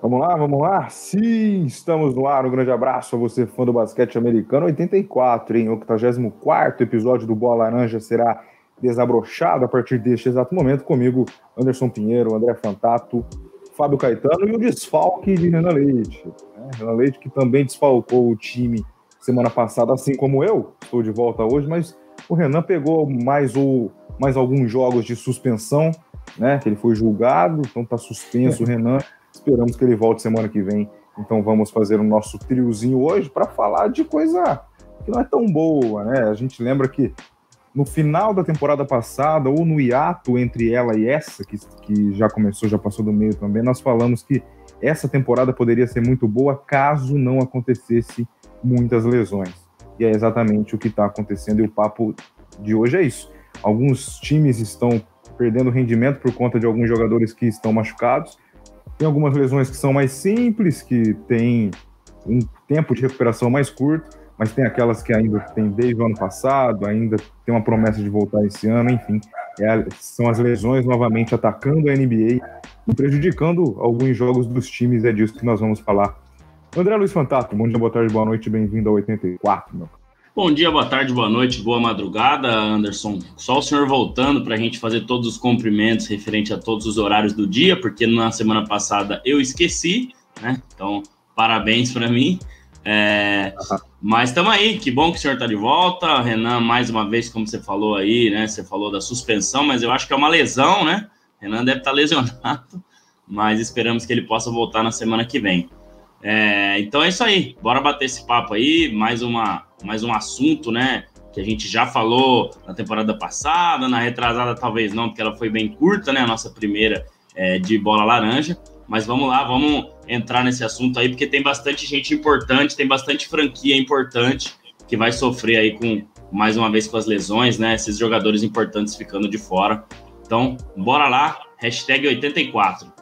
Vamos lá, vamos lá? Sim, estamos no ar. Um grande abraço a você, fã do basquete americano. 84, em 84 episódio do Bola Laranja será desabrochado a partir deste exato momento. Comigo, Anderson Pinheiro, André Fantato, Fábio Caetano e o desfalque de Renan Leite. Né? Renan Leite, que também desfalcou o time semana passada, assim como eu. Estou de volta hoje, mas o Renan pegou mais, o, mais alguns jogos de suspensão, né? Que ele foi julgado, então está suspenso o Renan Esperamos que ele volte semana que vem. Então vamos fazer o nosso triozinho hoje para falar de coisa que não é tão boa, né? A gente lembra que no final da temporada passada, ou no hiato entre ela e essa, que, que já começou, já passou do meio também, nós falamos que essa temporada poderia ser muito boa caso não acontecesse muitas lesões. E é exatamente o que está acontecendo, e o papo de hoje é isso. Alguns times estão perdendo rendimento por conta de alguns jogadores que estão machucados, tem algumas lesões que são mais simples, que têm um tempo de recuperação mais curto, mas tem aquelas que ainda tem desde o ano passado, ainda tem uma promessa de voltar esse ano, enfim. É, são as lesões novamente atacando a NBA e prejudicando alguns jogos dos times, é disso que nós vamos falar. André Luiz Fantato, bom dia, boa tarde, boa noite, bem-vindo ao 84, meu. Bom dia, boa tarde, boa noite, boa madrugada, Anderson. Só o senhor voltando para a gente fazer todos os cumprimentos referente a todos os horários do dia, porque na semana passada eu esqueci, né? Então, parabéns para mim. É, mas estamos aí, que bom que o senhor está de volta. Renan, mais uma vez, como você falou aí, né? Você falou da suspensão, mas eu acho que é uma lesão, né? Renan deve estar tá lesionado, mas esperamos que ele possa voltar na semana que vem. É, então é isso aí, bora bater esse papo aí, mais uma mais um assunto, né? Que a gente já falou na temporada passada, na retrasada talvez não, porque ela foi bem curta, né? A nossa primeira é, de bola laranja. Mas vamos lá, vamos entrar nesse assunto aí, porque tem bastante gente importante, tem bastante franquia importante que vai sofrer aí com, mais uma vez, com as lesões, né? Esses jogadores importantes ficando de fora. Então, bora lá, hashtag 84.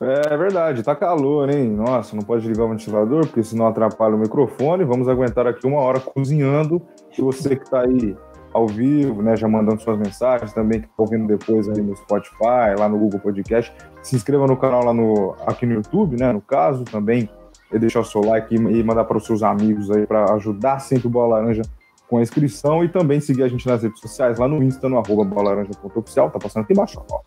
É verdade, tá calor, hein? Nossa, não pode ligar o ventilador, porque senão atrapalha o microfone. Vamos aguentar aqui uma hora cozinhando. E você que tá aí ao vivo, né, já mandando suas mensagens, também que tá ouvindo depois aí no Spotify, lá no Google Podcast, se inscreva no canal lá no, aqui no YouTube, né, no caso, também e deixar o seu like e mandar para os seus amigos aí para ajudar sempre o Bola Laranja com a inscrição e também seguir a gente nas redes sociais, lá no Insta, no arroba bolaranja.oficial, tá passando aqui embaixo, ó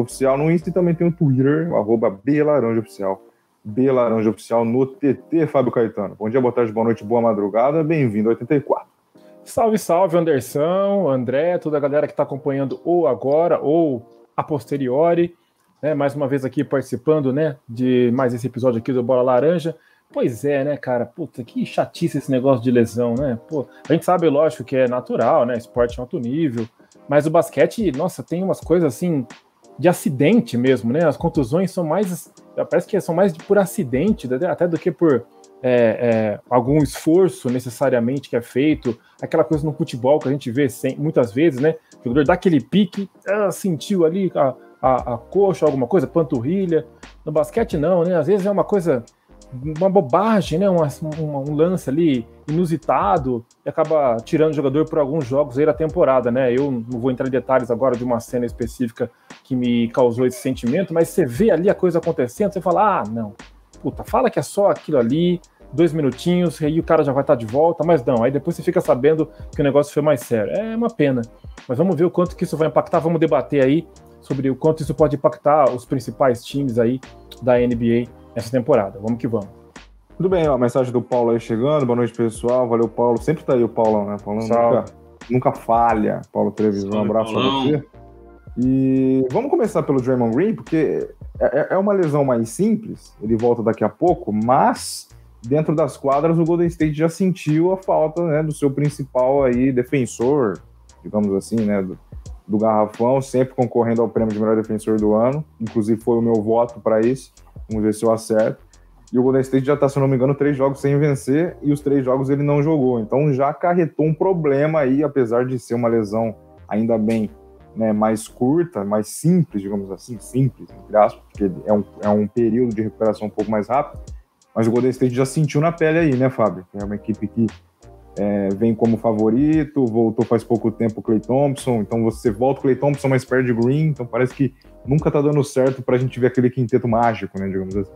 Oficial no Insta e também tem o Twitter, arroba Belaranja Oficial. Belaranja Oficial no TT, Fábio Caetano. Bom dia, boa tarde, boa noite, boa madrugada. Bem-vindo ao 84. Salve, salve, Anderson, André, toda a galera que está acompanhando ou agora ou a posteriori. Né, mais uma vez aqui participando né, de mais esse episódio aqui do Bola Laranja. Pois é, né, cara? Puta, que chatice esse negócio de lesão, né? Pô, a gente sabe, lógico, que é natural, né? Esporte em alto nível, mas o basquete, nossa, tem umas coisas assim de acidente mesmo, né? As contusões são mais, parece que são mais por acidente, até do que por é, é, algum esforço necessariamente que é feito. Aquela coisa no futebol que a gente vê sem, muitas vezes, né? O jogador dá aquele pique, ah, sentiu ali a, a, a coxa, alguma coisa, panturrilha. No basquete, não, né? Às vezes é uma coisa uma bobagem, né? Um, um, um, lance ali inusitado e acaba tirando o jogador por alguns jogos aí da temporada, né? Eu não vou entrar em detalhes agora de uma cena específica que me causou esse sentimento, mas você vê ali a coisa acontecendo, você fala, ah, não, puta, fala que é só aquilo ali, dois minutinhos, aí o cara já vai estar de volta, mas não, aí depois você fica sabendo que o negócio foi mais sério. É uma pena, mas vamos ver o quanto que isso vai impactar, vamos debater aí sobre o quanto isso pode impactar os principais times aí da NBA essa temporada. Vamos que vamos. Tudo bem, ó, a mensagem do Paulo aí chegando. Boa noite, pessoal. Valeu, Paulo. Sempre tá aí o Paulão, né? Paulo nunca, nunca falha. Paulo Trevisan, um abraço pra você. E vamos começar pelo Draymond Green, porque é, é, é uma lesão mais simples, ele volta daqui a pouco, mas dentro das quadras o Golden State já sentiu a falta né, do seu principal aí defensor, digamos assim, né, do, do garrafão, sempre concorrendo ao prêmio de melhor defensor do ano, inclusive foi o meu voto para isso. Vamos ver se eu acerto. E o Golden State já está, se não me engano, três jogos sem vencer e os três jogos ele não jogou. Então já acarretou um problema aí, apesar de ser uma lesão ainda bem né, mais curta, mais simples, digamos assim, simples, entre aspas, porque é um, é um período de recuperação um pouco mais rápido. Mas o Golden State já sentiu na pele aí, né, Fábio? É uma equipe que é, vem como favorito, voltou faz pouco tempo o Clay Thompson, então você volta o Clay Thompson, mas perde Green, então parece que nunca tá dando certo pra gente ver aquele quinteto mágico, né, digamos assim.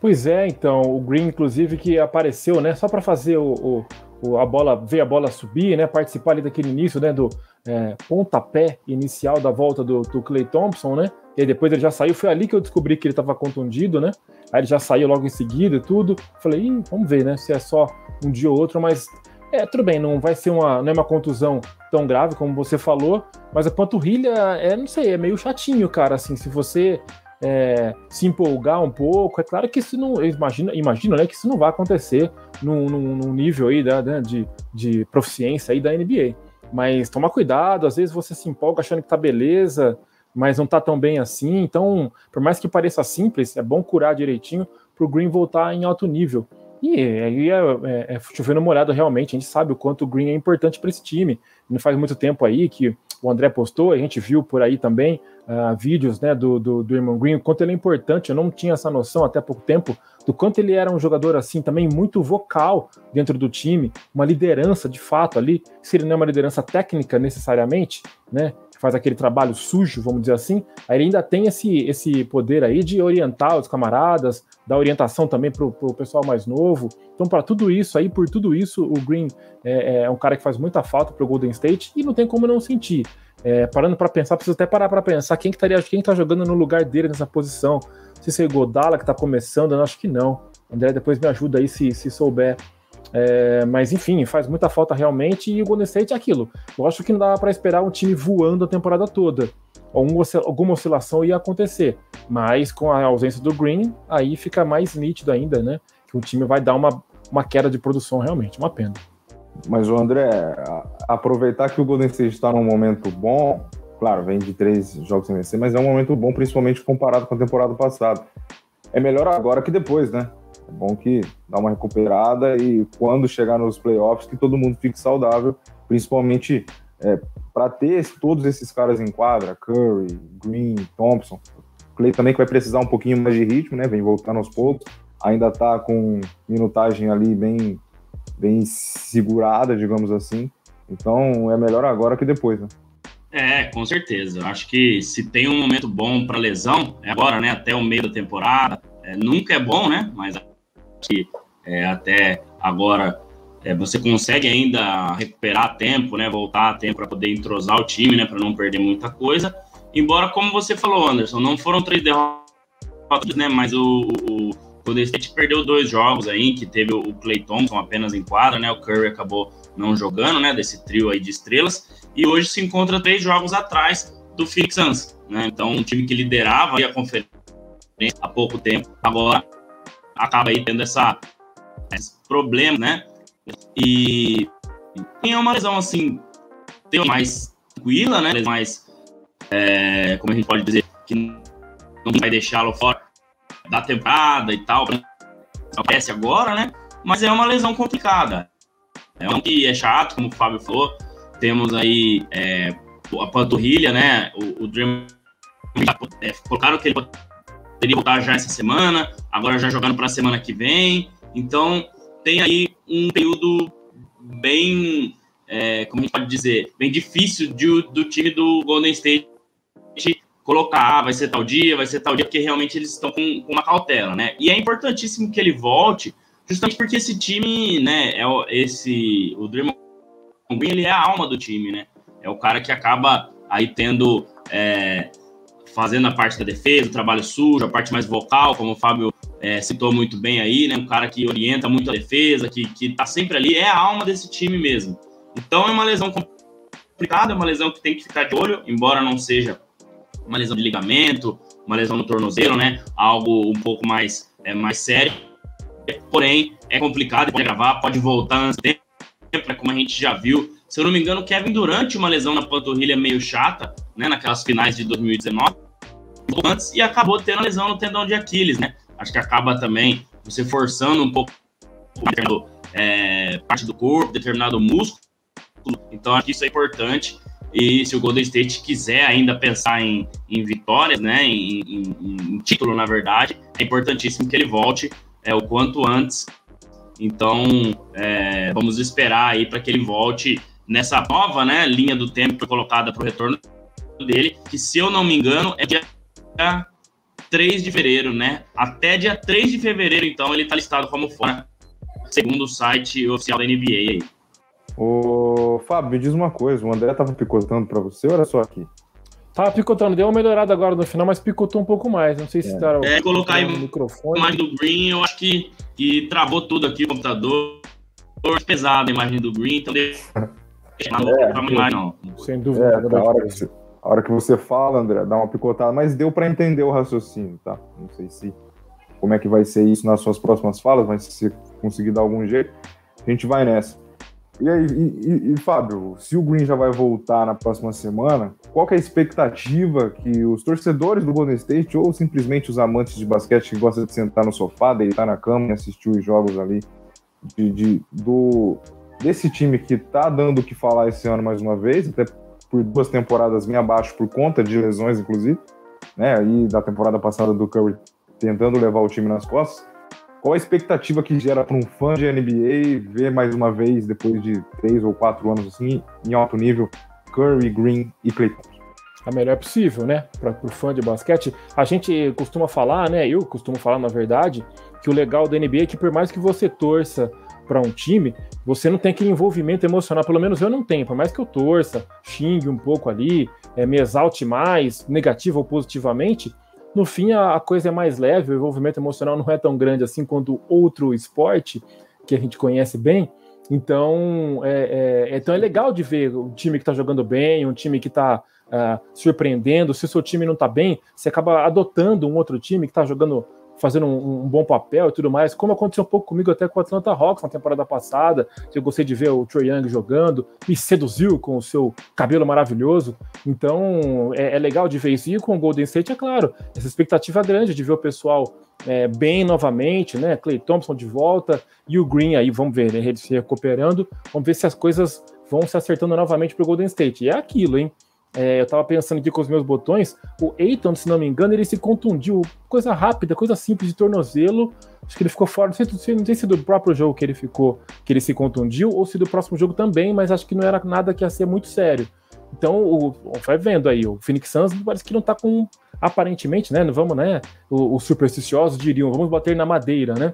Pois é, então, o Green, inclusive, que apareceu, né, só para fazer o, o, o, a bola, ver a bola subir, né, participar ali daquele início, né, do é, pontapé inicial da volta do, do Clay Thompson, né, e aí depois ele já saiu, foi ali que eu descobri que ele estava contundido, né, aí ele já saiu logo em seguida e tudo, falei, vamos ver, né, se é só um dia ou outro, mas é, tudo bem, não vai ser uma, não é uma contusão tão grave como você falou, mas a panturrilha é, não sei, é meio chatinho, cara, assim, se você é, se empolgar um pouco. É claro que isso não. Imagina, imagina né, que isso não vai acontecer num, num, num nível aí da, né, de, de proficiência aí da NBA. Mas toma cuidado, às vezes você se empolga achando que tá beleza, mas não tá tão bem assim. Então, por mais que pareça simples, é bom curar direitinho para o Green voltar em alto nível. E aí é, é, é chovendo molhado realmente, a gente sabe o quanto o Green é importante para esse time. Não faz muito tempo aí que o André postou, a gente viu por aí também uh, vídeos né, do, do, do Irmão Green, o quanto ele é importante. Eu não tinha essa noção até pouco tempo do quanto ele era um jogador assim também muito vocal dentro do time, uma liderança de fato ali. Se ele não é uma liderança técnica necessariamente, né, faz aquele trabalho sujo, vamos dizer assim, aí ele ainda tem esse, esse poder aí de orientar os camaradas, dar orientação também para o pessoal mais novo. Então, para tudo isso aí, por tudo isso, o Green é, é um cara que faz muita falta para o Golden State e não tem como não sentir. É, parando para pensar, preciso até parar para pensar quem que estaria, quem está jogando no lugar dele nessa posição. Se o Godala que está começando, eu acho que não. André depois me ajuda aí se, se souber. É, mas enfim, faz muita falta realmente. E o Golden State é aquilo. Eu acho que não dá para esperar um time voando a temporada toda. Alguma oscilação ia acontecer. Mas com a ausência do Green, aí fica mais nítido ainda, né? Que o time vai dar uma, uma queda de produção realmente. Uma pena. Mas o André, aproveitar que o Golden State está num momento bom, claro, vem de três jogos sem vencer, mas é um momento bom, principalmente comparado com a temporada passada. É melhor agora que depois, né? É bom que dá uma recuperada e quando chegar nos playoffs que todo mundo fique saudável, principalmente é, para ter todos esses caras em quadra, Curry, Green, Thompson. Clay também que vai precisar um pouquinho mais de ritmo, né? Vem voltando aos poucos. Ainda tá com minutagem ali bem, bem segurada, digamos assim. Então é melhor agora que depois, né? É, com certeza. Acho que se tem um momento bom para lesão, é agora, né? Até o meio da temporada. É, nunca é bom, né? Mas que é, até agora é, você consegue ainda recuperar tempo, né? Voltar a tempo para poder entrosar o time, né? Para não perder muita coisa. Embora, como você falou, Anderson, não foram três derrotas, né? Mas o, o Golden State perdeu dois jogos aí, que teve o Clay Thompson apenas em quadra, né? O Curry acabou não jogando, né? Desse trio aí de estrelas. E hoje se encontra três jogos atrás do Phoenix Suns, né? Então, um time que liderava a conferência há pouco tempo, agora acaba aí tendo essa, esse problema, né? E tem uma lesão assim, tem mais tranquila, né? Mais, é, como a gente pode dizer, que não vai deixá-lo fora da temporada e tal, acontece agora, né? Mas é uma lesão complicada. É um que é chato, como o Fábio falou. Temos aí é, a panturrilha, né? O, o Dream é, colocaram que ele poderia voltar já essa semana, agora já jogando para a semana que vem. Então, tem aí um período bem, é, como a gente pode dizer, bem difícil de, do time do Golden State colocar, ah, vai ser tal dia, vai ser tal dia, porque realmente eles estão com, com, uma cautela, né? E é importantíssimo que ele volte, justamente porque esse time, né, é esse, o Green, ele é a alma do time, né? É o cara que acaba aí tendo é, fazendo a parte da defesa, o trabalho sujo, a parte mais vocal, como o Fábio é, citou muito bem aí, né? Um cara que orienta muito a defesa, que, que tá sempre ali, é a alma desse time mesmo. Então é uma lesão complicada, é uma lesão que tem que ficar de olho, embora não seja uma lesão de ligamento, uma lesão no tornozelo, né? Algo um pouco mais, é, mais sério. Porém, é complicado, pode gravar, pode voltar antes tempo, né? como a gente já viu. Se eu não me engano, Kevin Durant, uma lesão na panturrilha meio chata, né? Naquelas finais de 2019 antes e acabou tendo lesão no tendão de Aquiles, né? Acho que acaba também você forçando um pouco é, parte do corpo, determinado músculo. Então, acho que isso é importante. E se o Golden State quiser ainda pensar em, em vitórias, né, em, em, em, título, na verdade, é importantíssimo que ele volte é, o quanto antes. Então, é, vamos esperar aí para que ele volte nessa nova né, linha do tempo colocada para o retorno dele, que se eu não me engano é dia 3 de fevereiro, né? Até dia 3 de fevereiro, então, ele tá listado como fora, segundo o site oficial da NBA aí. Ô, Fábio, me diz uma coisa, o André tava picotando para você ou era só aqui? Tava picotando, deu uma melhorada agora no final, mas picotou um pouco mais. Não sei se é. tá. É, colocar aí o microfone. A imagem do Green, eu acho que, que travou tudo aqui o computador. Pesado a imagem do Green, então deu. É, não, não. Sem dúvida. É, a, hora que você, a hora que você fala, André, dá uma picotada, mas deu para entender o raciocínio, tá? Não sei se como é que vai ser isso nas suas próximas falas, mas se conseguir dar algum jeito, a gente vai nessa. E aí, e, e, e, Fábio, se o Green já vai voltar na próxima semana, qual é a expectativa que os torcedores do Golden State ou simplesmente os amantes de basquete que gostam de sentar no sofá, deitar na cama e assistir os jogos ali de, de do, desse time que tá dando o que falar esse ano mais uma vez, até por duas temporadas bem abaixo por conta de lesões, inclusive, né? Aí da temporada passada do Curry tentando levar o time nas costas. Qual a expectativa que gera para um fã de NBA ver mais uma vez, depois de três ou quatro anos assim, em alto nível, Curry, Green e Clay? A melhor possível, né? Para o fã de basquete. A gente costuma falar, né? Eu costumo falar, na verdade, que o legal da NBA é que por mais que você torça para um time, você não tem aquele envolvimento emocional. Pelo menos eu não tenho. Por mais que eu torça, xingue um pouco ali, é, me exalte mais, negativo ou positivamente, no fim a, a, coisa é mais leve, o envolvimento emocional não é tão grande assim quanto outro esporte que a gente conhece bem. Então é, é, então é legal de ver um time que está jogando bem, um time que está uh, ah, surpreendendo. Se o seu time não está bem, você acaba adotando um outro time que está jogando fazendo um, um, bom papel e tudo mais, como aconteceu um pouco comigo até com o Atlanta Hawks na temporada passada, que eu gostei de ver o Troy Young jogando, me seduziu com o seu cabelo maravilhoso, então é, é legal de ver isso, e com o Golden State, é claro, essa expectativa grande de ver o pessoal é, bem novamente, né, Clay Thompson de volta, e o Green aí, vamos ver, né, ele se recuperando, vamos ver se as coisas vão se acertando novamente para o Golden State, e é aquilo, hein, é, eu tava pensando aqui com os meus botões, o Eiton, se não me engano, ele se contundiu. Coisa rápida, coisa simples de tornozelo. Acho que ele ficou fora. Não sei, não sei se do próprio jogo que ele ficou, que ele se contundiu, ou se do próximo jogo também, mas acho que não era nada que ia ser muito sério. Então, o, vai vendo aí, o Phoenix Suns parece que não tá com. Aparentemente, né? Não vamos, né? Os supersticiosos diriam, vamos bater na madeira, né?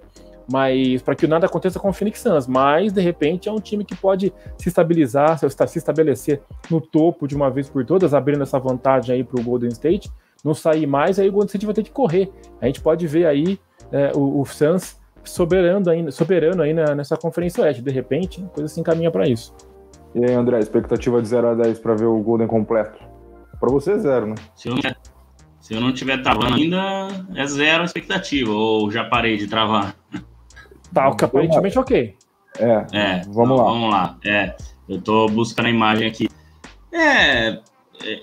Mas para que nada aconteça com o Phoenix Suns, mas de repente é um time que pode se estabilizar, se estabelecer no topo de uma vez por todas, abrindo essa vantagem aí para o Golden State, não sair mais, aí o Golden State vai ter que correr. A gente pode ver aí é, o, o Suns soberano aí, soberano aí na, nessa conferência oeste, de repente, a coisa se encaminha para isso. E aí, André, expectativa de 0 a 10 para ver o Golden completo? Para você é zero, né? Se eu, se eu não tiver travando ainda, é zero a expectativa, ou já parei de travar. Tá, aparentemente ok. É, é vamos lá. Vamos lá. É, eu tô buscando a imagem aqui. É,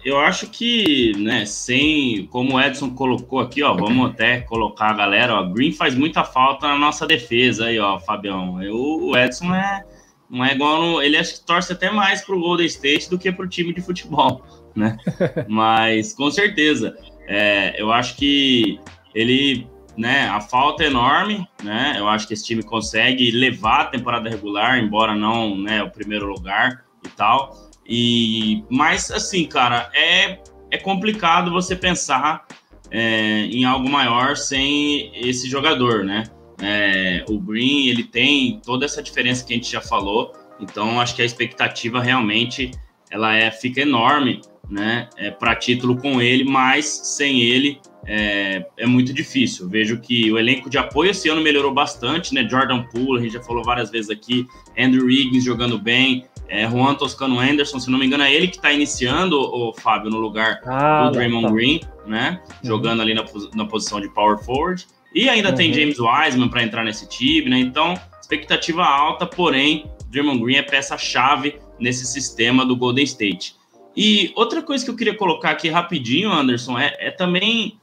eu acho que, né, sem, como o Edson colocou aqui, ó, vamos até colocar a galera, ó, Green faz muita falta na nossa defesa aí, ó, Fabião. Eu, o Edson é, não é igual no, ele acho que torce até mais pro Golden State do que pro time de futebol, né? Mas, com certeza, é, eu acho que ele né? A falta é enorme, né? Eu acho que esse time consegue levar a temporada regular, embora não, né, o primeiro lugar e tal. E mas assim, cara, é é complicado você pensar é, em algo maior sem esse jogador, né? É, o Green ele tem toda essa diferença que a gente já falou, então acho que a expectativa realmente ela é fica enorme, né? É, para título com ele, mas sem ele é, é, muito difícil. Vejo que o elenco de apoio esse ano melhorou bastante, né? Jordan Poole, a gente já falou várias vezes aqui, Andrew Wiggins jogando bem, é, Juan Toscano Anderson, se não me engano, é ele que está iniciando, o Fábio, no lugar ah, do Draymond tá. Green, né? Uhum. Jogando ali na, na, posição de power forward. E ainda uhum. tem James Wiseman para entrar nesse time, né? Então, expectativa alta, porém, Draymond Green é peça-chave nesse sistema do Golden State. E outra coisa que eu queria colocar aqui rapidinho, Anderson, é, é também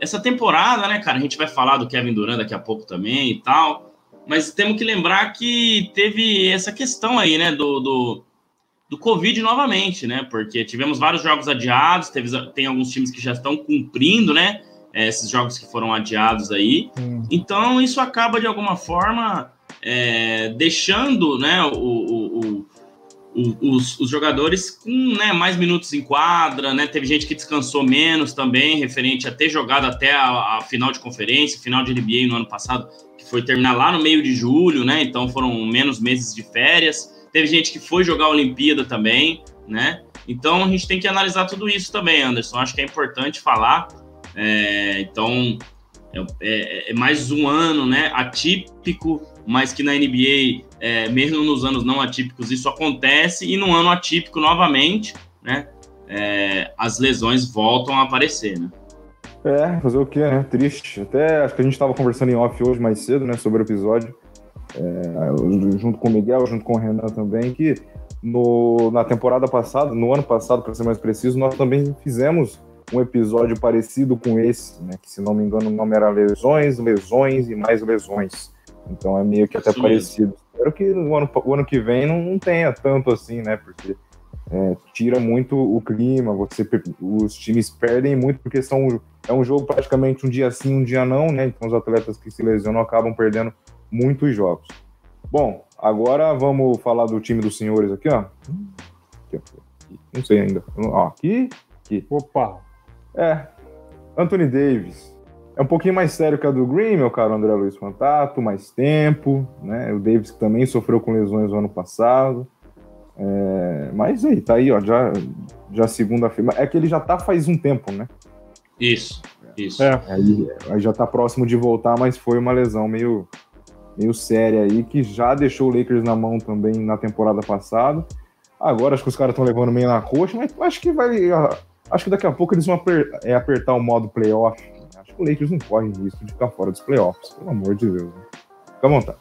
essa temporada, né, cara? A gente vai falar do Kevin Durant daqui a pouco também e tal. Mas temos que lembrar que teve essa questão aí, né, do, do, do Covid novamente, né? Porque tivemos vários jogos adiados, teve, tem alguns times que já estão cumprindo, né? Esses jogos que foram adiados aí. Hum. Então, isso acaba, de alguma forma, é, deixando né, o, o, o os, os, jogadores com né, mais minutos em quadra, né? Teve gente que descansou menos também, referente a ter jogado até a, a, final de conferência, final de NBA no ano passado, que foi terminar lá no meio de julho, né? Então foram menos meses de férias. Teve gente que foi jogar a Olimpíada também, né? Então a gente tem que analisar tudo isso também, Anderson. Acho que é importante falar. É, então é, é, é, mais um ano, né? Atípico, mas que na NBA, é, mesmo nos anos não atípicos, isso acontece e no ano atípico novamente, né? É, as lesões voltam a aparecer, né? É, fazer o quê, né? Triste. Até acho que a gente estava conversando em off hoje mais cedo, né, sobre o episódio, é, junto com o Miguel, junto com o Renan também, que no, na temporada passada, no ano passado, para ser mais preciso, nós também fizemos um episódio parecido com esse, né? Que se não me engano o nome era Lesões, Lesões e mais Lesões. Então é meio que até Isso parecido. Espero que no ano, o ano que vem não, não tenha tanto assim, né? Porque é, tira muito o clima, você, os times perdem muito porque são, é um jogo praticamente um dia sim, um dia não, né? Então os atletas que se lesionam acabam perdendo muitos jogos. Bom, agora vamos falar do time dos senhores aqui, ó. Aqui, ó. Não sei ainda. Ó, aqui, aqui. Opa! É, Anthony Davis. É um pouquinho mais sério que a do Green, meu caro André Luiz Fantato, mais tempo, né? O Davis também sofreu com lesões no ano passado. É, mas aí, tá aí, ó, já, já segunda-feira. É que ele já tá faz um tempo, né? Isso, isso. É. Aí, aí, já tá próximo de voltar, mas foi uma lesão meio, meio séria aí, que já deixou o Lakers na mão também na temporada passada. Agora acho que os caras estão levando meio na coxa, mas acho que vai. Acho que daqui a pouco eles vão aper, é, apertar o modo playoff. Acho que o Lakers não corre risco de ficar fora dos playoffs, pelo amor de Deus. Fica à vontade.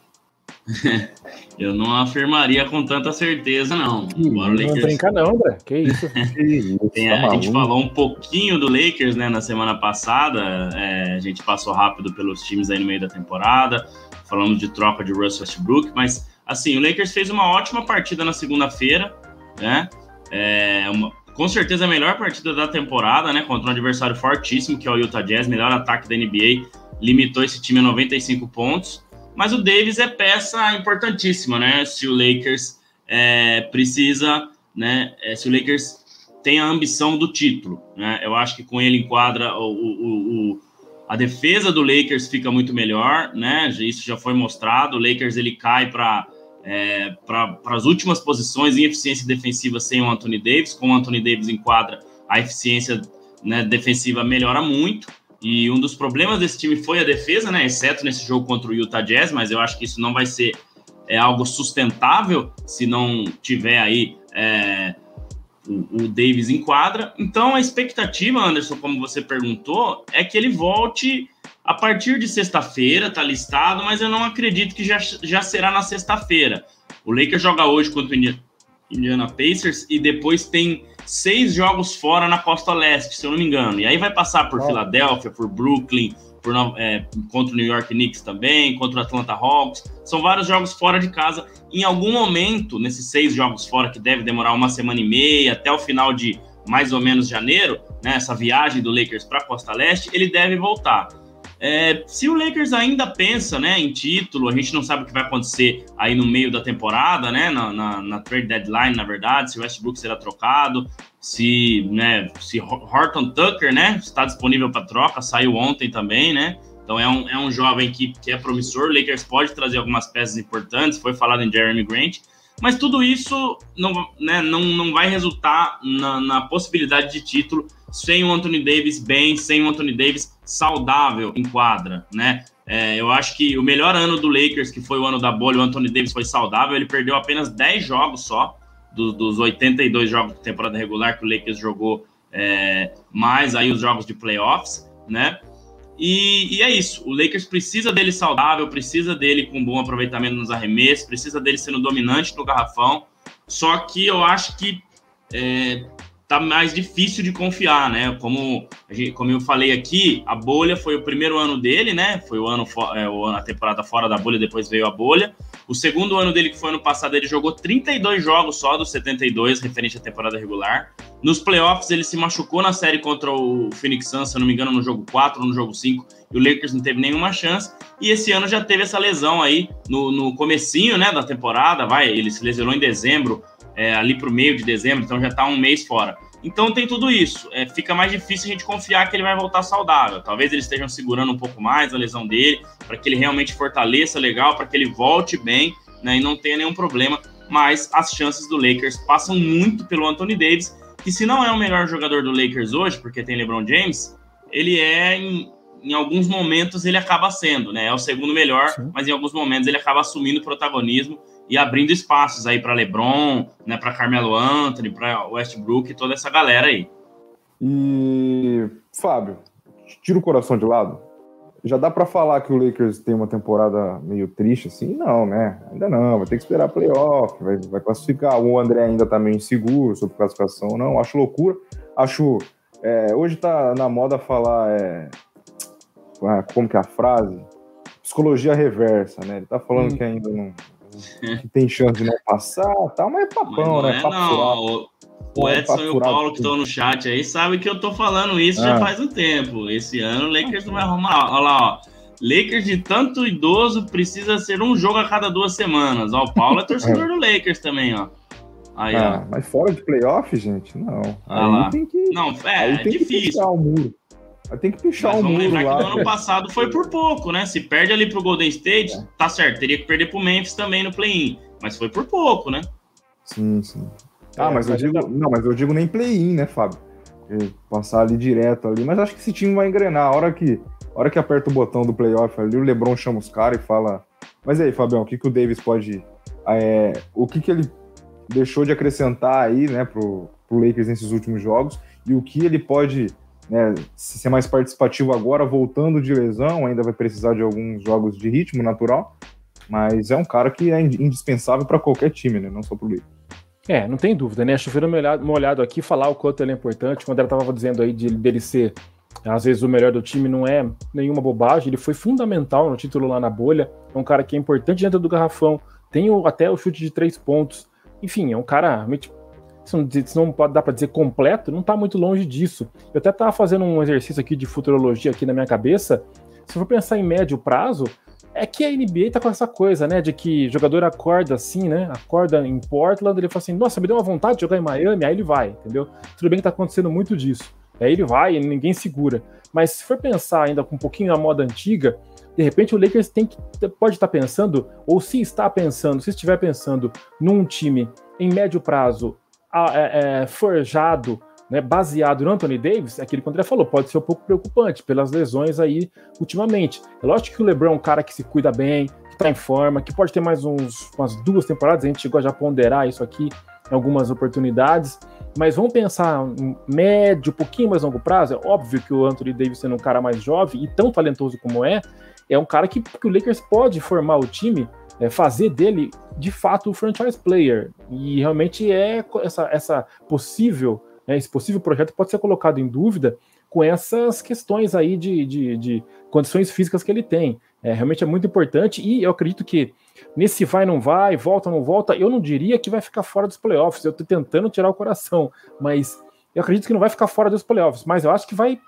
Eu não afirmaria com tanta certeza, não. Embora Lakers... Não brinca não, André. Que isso. Tem, tá a gente falou um pouquinho do Lakers, né, na semana passada. É, a gente passou rápido pelos times aí no meio da temporada. Falamos de troca de Russell Westbrook, mas assim, o Lakers fez uma ótima partida na segunda-feira, né? É, uma, com certeza a melhor partida da temporada, né? Contra um adversário fortíssimo, que é o Utah Jazz, melhor ataque da NBA, limitou esse time a 95 pontos. Mas o Davis é peça importantíssima, né? Se o Lakers é, precisa, né? É, se o Lakers tem a ambição do título, né? Eu acho que com ele enquadra o, o, o a defesa do Lakers fica muito melhor, né? Isso já foi mostrado. O Lakers ele cai para é, para as últimas posições em eficiência defensiva sem o Anthony Davis. Com o Anthony Davis em quadra, a eficiência né, defensiva melhora muito. E um dos problemas desse time foi a defesa, né? Exceto nesse jogo contra o Utah Jazz, mas eu acho que isso não vai ser é, algo sustentável se não tiver aí é, o, o Davis em quadra. Então a expectativa, Anderson, como você perguntou, é que ele volte a partir de sexta-feira, tá listado, mas eu não acredito que já, já será na sexta-feira. O Lakers joga hoje contra o Indiana Pacers e depois tem seis jogos fora na costa leste, se eu não me engano. E aí vai passar por. Filadélfia, por Brooklyn, por, é, contra o New York Knicks também, contra o Atlanta Hawks. São vários jogos fora de casa. Em algum momento, nesses seis jogos fora, que deve demorar uma semana e meia, até o final de mais ou menos janeiro, né, essa viagem do Lakers para a costa leste, ele deve voltar. É, se o Lakers ainda pensa né, em título, a gente não sabe o que vai acontecer aí no meio da temporada, né, na, na, na trade deadline, na verdade, se o Westbrook será trocado, se, né, se Horton Tucker né, está disponível para troca, saiu ontem também, né? Então é um, é um jovem que, que é promissor, o Lakers pode trazer algumas peças importantes, foi falado em Jeremy Grant, mas tudo isso não, né, não, não vai resultar na, na possibilidade de título sem o Anthony Davis bem, sem o Anthony Davis saudável em quadra, né? É, eu acho que o melhor ano do Lakers, que foi o ano da bolha, o Anthony Davis foi saudável, ele perdeu apenas 10 jogos só, do, dos 82 jogos de temporada regular que o Lakers jogou, é, mais aí os jogos de playoffs, né? E, e, é isso. O Lakers precisa dele saudável, precisa dele com bom aproveitamento nos arremessos, precisa dele sendo dominante no garrafão. Só que eu acho que é, tá mais difícil de confiar, né? Como, como eu falei aqui, a bolha foi o primeiro ano dele, né? Foi o ano, é, o ano, a temporada fora da bolha, depois veio a bolha. O segundo ano dele, que foi ano passado, ele jogou 32 jogos só dos 72, referente à temporada regular. Nos playoffs, ele se machucou na série contra o Phoenix Suns, se eu não me engano, no jogo 4 ou no jogo 5, e o Lakers não teve nenhuma chance. E esse ano já teve essa lesão aí no, no comecinho, né, da temporada, vai, ele se lesionou em dezembro é, ali para o meio de dezembro, então já está um mês fora. Então tem tudo isso. É, fica mais difícil a gente confiar que ele vai voltar saudável. Talvez eles estejam segurando um pouco mais a lesão dele, para que ele realmente fortaleça legal, para que ele volte bem né, e não tenha nenhum problema. Mas as chances do Lakers passam muito pelo Anthony Davis, que se não é o melhor jogador do Lakers hoje, porque tem LeBron James, ele é em, em alguns momentos ele acaba sendo, né? É o segundo melhor, Sim. mas em alguns momentos ele acaba assumindo protagonismo e abrindo espaços aí para LeBron, né, para Carmelo Anthony, para Westbrook e toda essa galera aí. E Fábio, tira o coração de lado. Já dá para falar que o Lakers tem uma temporada meio triste assim? Não, né? Ainda não, vai ter que esperar playoff, vai, vai classificar. O André ainda tá meio inseguro sobre classificação, não. Acho loucura. Acho. É, hoje tá na moda falar. É, como que é a frase? Psicologia reversa, né? Ele tá falando hum. que ainda não, que tem chance de não passar tal, mas é papão, né? É, não. O é Edson e o Paulo que estão no chat aí sabem que eu tô falando isso ah. já faz um tempo. Esse ano o Lakers não vai arrumar. Olha lá, ó. Lakers de tanto idoso precisa ser um jogo a cada duas semanas. Ó, o Paulo é torcedor do Lakers também, ó. Aí, ah, ó. Mas fora de playoff, gente, não. Ah, aí lá. tem que. Não, é, aí é difícil. o muro. Tem que pichar Mas o muro lembrar lá. Que no ano passado foi por pouco, né? Se perde ali pro Golden State, é. tá certo. Teria que perder pro Memphis também no play-in. Mas foi por pouco, né? Sim, sim. Ah, é, mas eu digo. Não, mas eu digo nem play-in, né, Fábio? Passar ali direto ali. Mas acho que esse time vai engrenar. A hora que, a hora que aperta o botão do playoff ali, o Lebron chama os caras e fala. Mas aí, Fabião, o que, que o Davis pode. É, o que, que ele deixou de acrescentar aí, né, pro, pro Lakers nesses últimos jogos? E o que ele pode né, ser mais participativo agora, voltando de lesão, ainda vai precisar de alguns jogos de ritmo natural, mas é um cara que é indispensável para qualquer time, né, não só para o Lakers. É, não tem dúvida, né? Chover molhado aqui, falar o quanto ele é importante. Quando ela estava dizendo aí de, dele ser, às vezes, o melhor do time, não é nenhuma bobagem. Ele foi fundamental no título lá na bolha. É um cara que é importante dentro do garrafão. Tem o, até o chute de três pontos. Enfim, é um cara realmente se não, dar para dizer completo, não está muito longe disso. Eu até estava fazendo um exercício aqui de futurologia aqui na minha cabeça. Se eu for pensar em médio prazo, é que a NBA tá com essa coisa, né, de que jogador acorda assim, né, acorda em Portland, ele fala assim, nossa, me deu uma vontade de jogar em Miami, aí ele vai, entendeu? Tudo bem que tá acontecendo muito disso. Aí ele vai e ninguém segura. Mas se for pensar ainda com um pouquinho na moda antiga, de repente o Lakers tem que, pode estar pensando, ou se está pensando, se estiver pensando num time em médio prazo é, é, forjado, né, baseado no Anthony Davis, é aquilo que o André falou, pode ser um pouco preocupante pelas lesões aí ultimamente. É lógico que o LeBron é um cara que se cuida bem, que está em forma, que pode ter mais uns, umas duas temporadas, a gente chegou a já ponderar isso aqui em algumas oportunidades, mas vamos pensar em médio, um pouquinho mais longo prazo, é óbvio que o Anthony Davis sendo um cara mais jovem e tão talentoso como é, é um cara que, que o Lakers pode formar o time é, fazer dele de fato o franchise player. E realmente é essa, essa possível, né, esse possível projeto pode ser colocado em dúvida com essas questões aí de, de, de condições físicas que ele tem. É, realmente é muito importante e eu acredito que nesse vai não vai, volta não volta, eu não diria que vai ficar fora dos playoffs. Eu tô tentando tirar o coração, mas eu acredito que não vai ficar fora dos playoffs, mas eu acho que vai,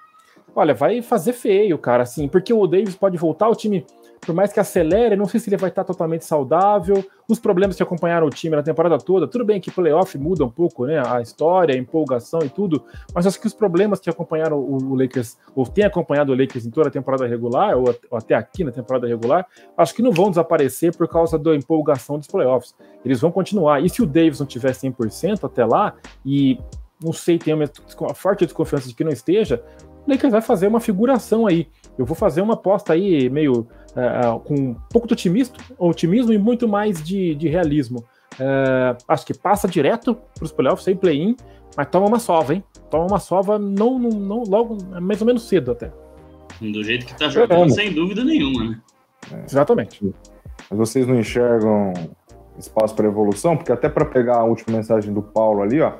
olha, vai fazer feio, cara, assim, porque o Davis pode voltar, o time por mais que acelere, não sei se ele vai estar totalmente saudável. Os problemas que acompanharam o time na temporada toda, tudo bem que playoff muda um pouco, né? A história, a empolgação e tudo, mas acho que os problemas que acompanharam o, Lakers, ou tem acompanhado o Lakers em toda a temporada regular, ou, até aqui na temporada regular, acho que não vão desaparecer por causa da empolgação dos playoffs. Eles vão continuar. E se o Davis não tiver 100% até lá, e não sei, tenho uma forte desconfiança de que não esteja, o Lakers vai fazer uma figuração aí. Eu vou fazer uma aposta aí meio uh, com um pouco de otimismo, otimismo e muito mais de, de realismo. Uh, acho que passa direto para os playoffs sem play-in, mas toma uma sova, hein? Toma uma sova não, não, não, logo, mais ou menos cedo até. Do jeito que tá jogando, sem dúvida nenhuma, né? É. Exatamente. Mas vocês não enxergam espaço para evolução? Porque até para pegar a última mensagem do Paulo ali, ó,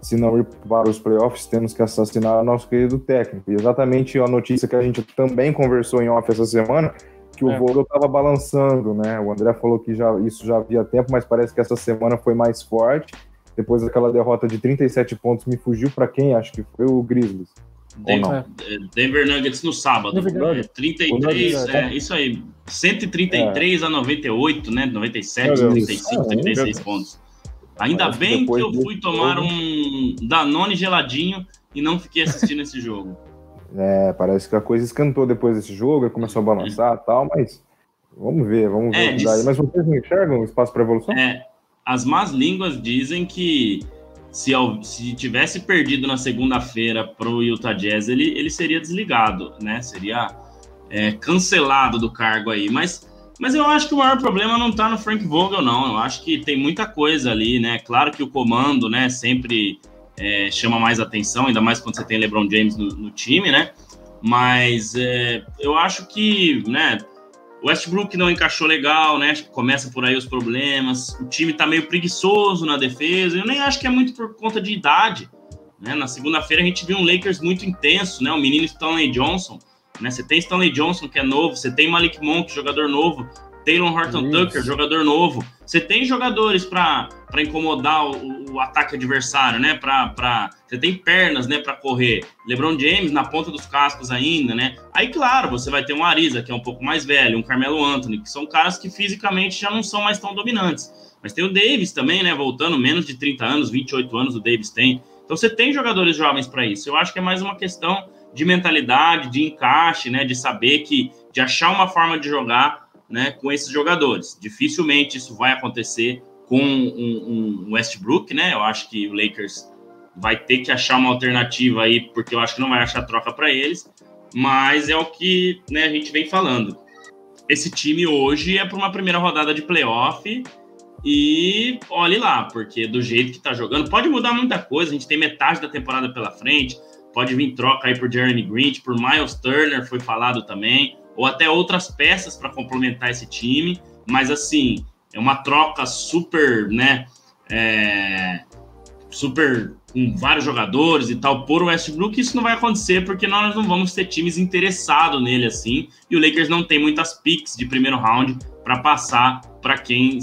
se não ir para os playoffs, temos que assassinar nosso querido técnico. E exatamente a notícia que a gente também conversou em off essa semana, que o é. Vogel estava balançando, né? O André falou que já, isso já havia tempo, mas parece que essa semana foi mais forte. Depois daquela derrota de 37 pontos, me fugiu para quem? Acho que foi o Grizzlies. Denver, Denver Nuggets no sábado. Nuggets. 33, é, é, isso aí. 133 é. a 98, né? 97, 35, 36 pontos. Ainda bem que, eu fui tomar um Danone geladinho e não fiquei assistindo esse jogo. É, parece que a coisa escantou depois desse jogo, começou a balançar e tal, mas vamos ver, vamos ver. É, diz... Mas vocês não enxergam o espaço para evolução? É, as más línguas dizem que se, se tivesse perdido na segunda-feira para o Utah Jazz, ele, ele seria desligado, né? Seria é, cancelado do cargo aí. Mas, mas eu acho que o maior problema não está no Frank Vogel, não. Eu acho que tem muita coisa ali, né? Claro que o comando, né, sempre é, chama mais atenção, ainda mais quando você tem LeBron James no, no time, né? Mas é, eu acho que, né? O Westbrook não encaixou legal, né? Começa por aí os problemas. O time tá meio preguiçoso na defesa. Eu nem acho que é muito por conta de idade. Né? Na segunda-feira a gente viu um Lakers muito intenso, né? O menino Stanley Johnson. Né? Você tem Stanley Johnson, que é novo, você tem Malik Monk, jogador novo, Taylor Horton. Tucker, jogador novo. Você tem jogadores para incomodar o, o, ataque adversário, né? Pra, pra, você tem pernas, né, para correr. LeBron James na ponta dos cascos ainda, né? Aí, claro, você vai ter um Ariza, que é um pouco mais velho, um Carmelo Anthony, que são caras que fisicamente já não são mais tão dominantes. Mas tem o Davis também, né? Voltando menos de 30 anos, 28 anos o Davis tem. Então você tem jogadores jovens para isso. Eu acho que é mais uma questão de mentalidade, de encaixe, né? De saber que, de achar uma forma de jogar né, com esses jogadores. Dificilmente isso vai acontecer com um, um, Westbrook, né? Eu acho que o Lakers vai ter que achar uma alternativa aí, porque eu acho que não vai achar troca para eles. Mas é o que né, a gente vem falando. Esse time hoje é para uma primeira rodada de playoff e olhe lá, porque do jeito que tá jogando, pode mudar muita coisa. A gente tem metade da temporada pela frente, pode vir troca aí por Jeremy Green, por Miles Turner, foi falado também ou até outras peças para complementar esse time, mas assim, é uma troca super, né? É, super com vários jogadores e tal por Westbrook, isso não vai acontecer porque nós não vamos ter times interessados nele assim, e o Lakers não tem muitas picks de primeiro round para passar para quem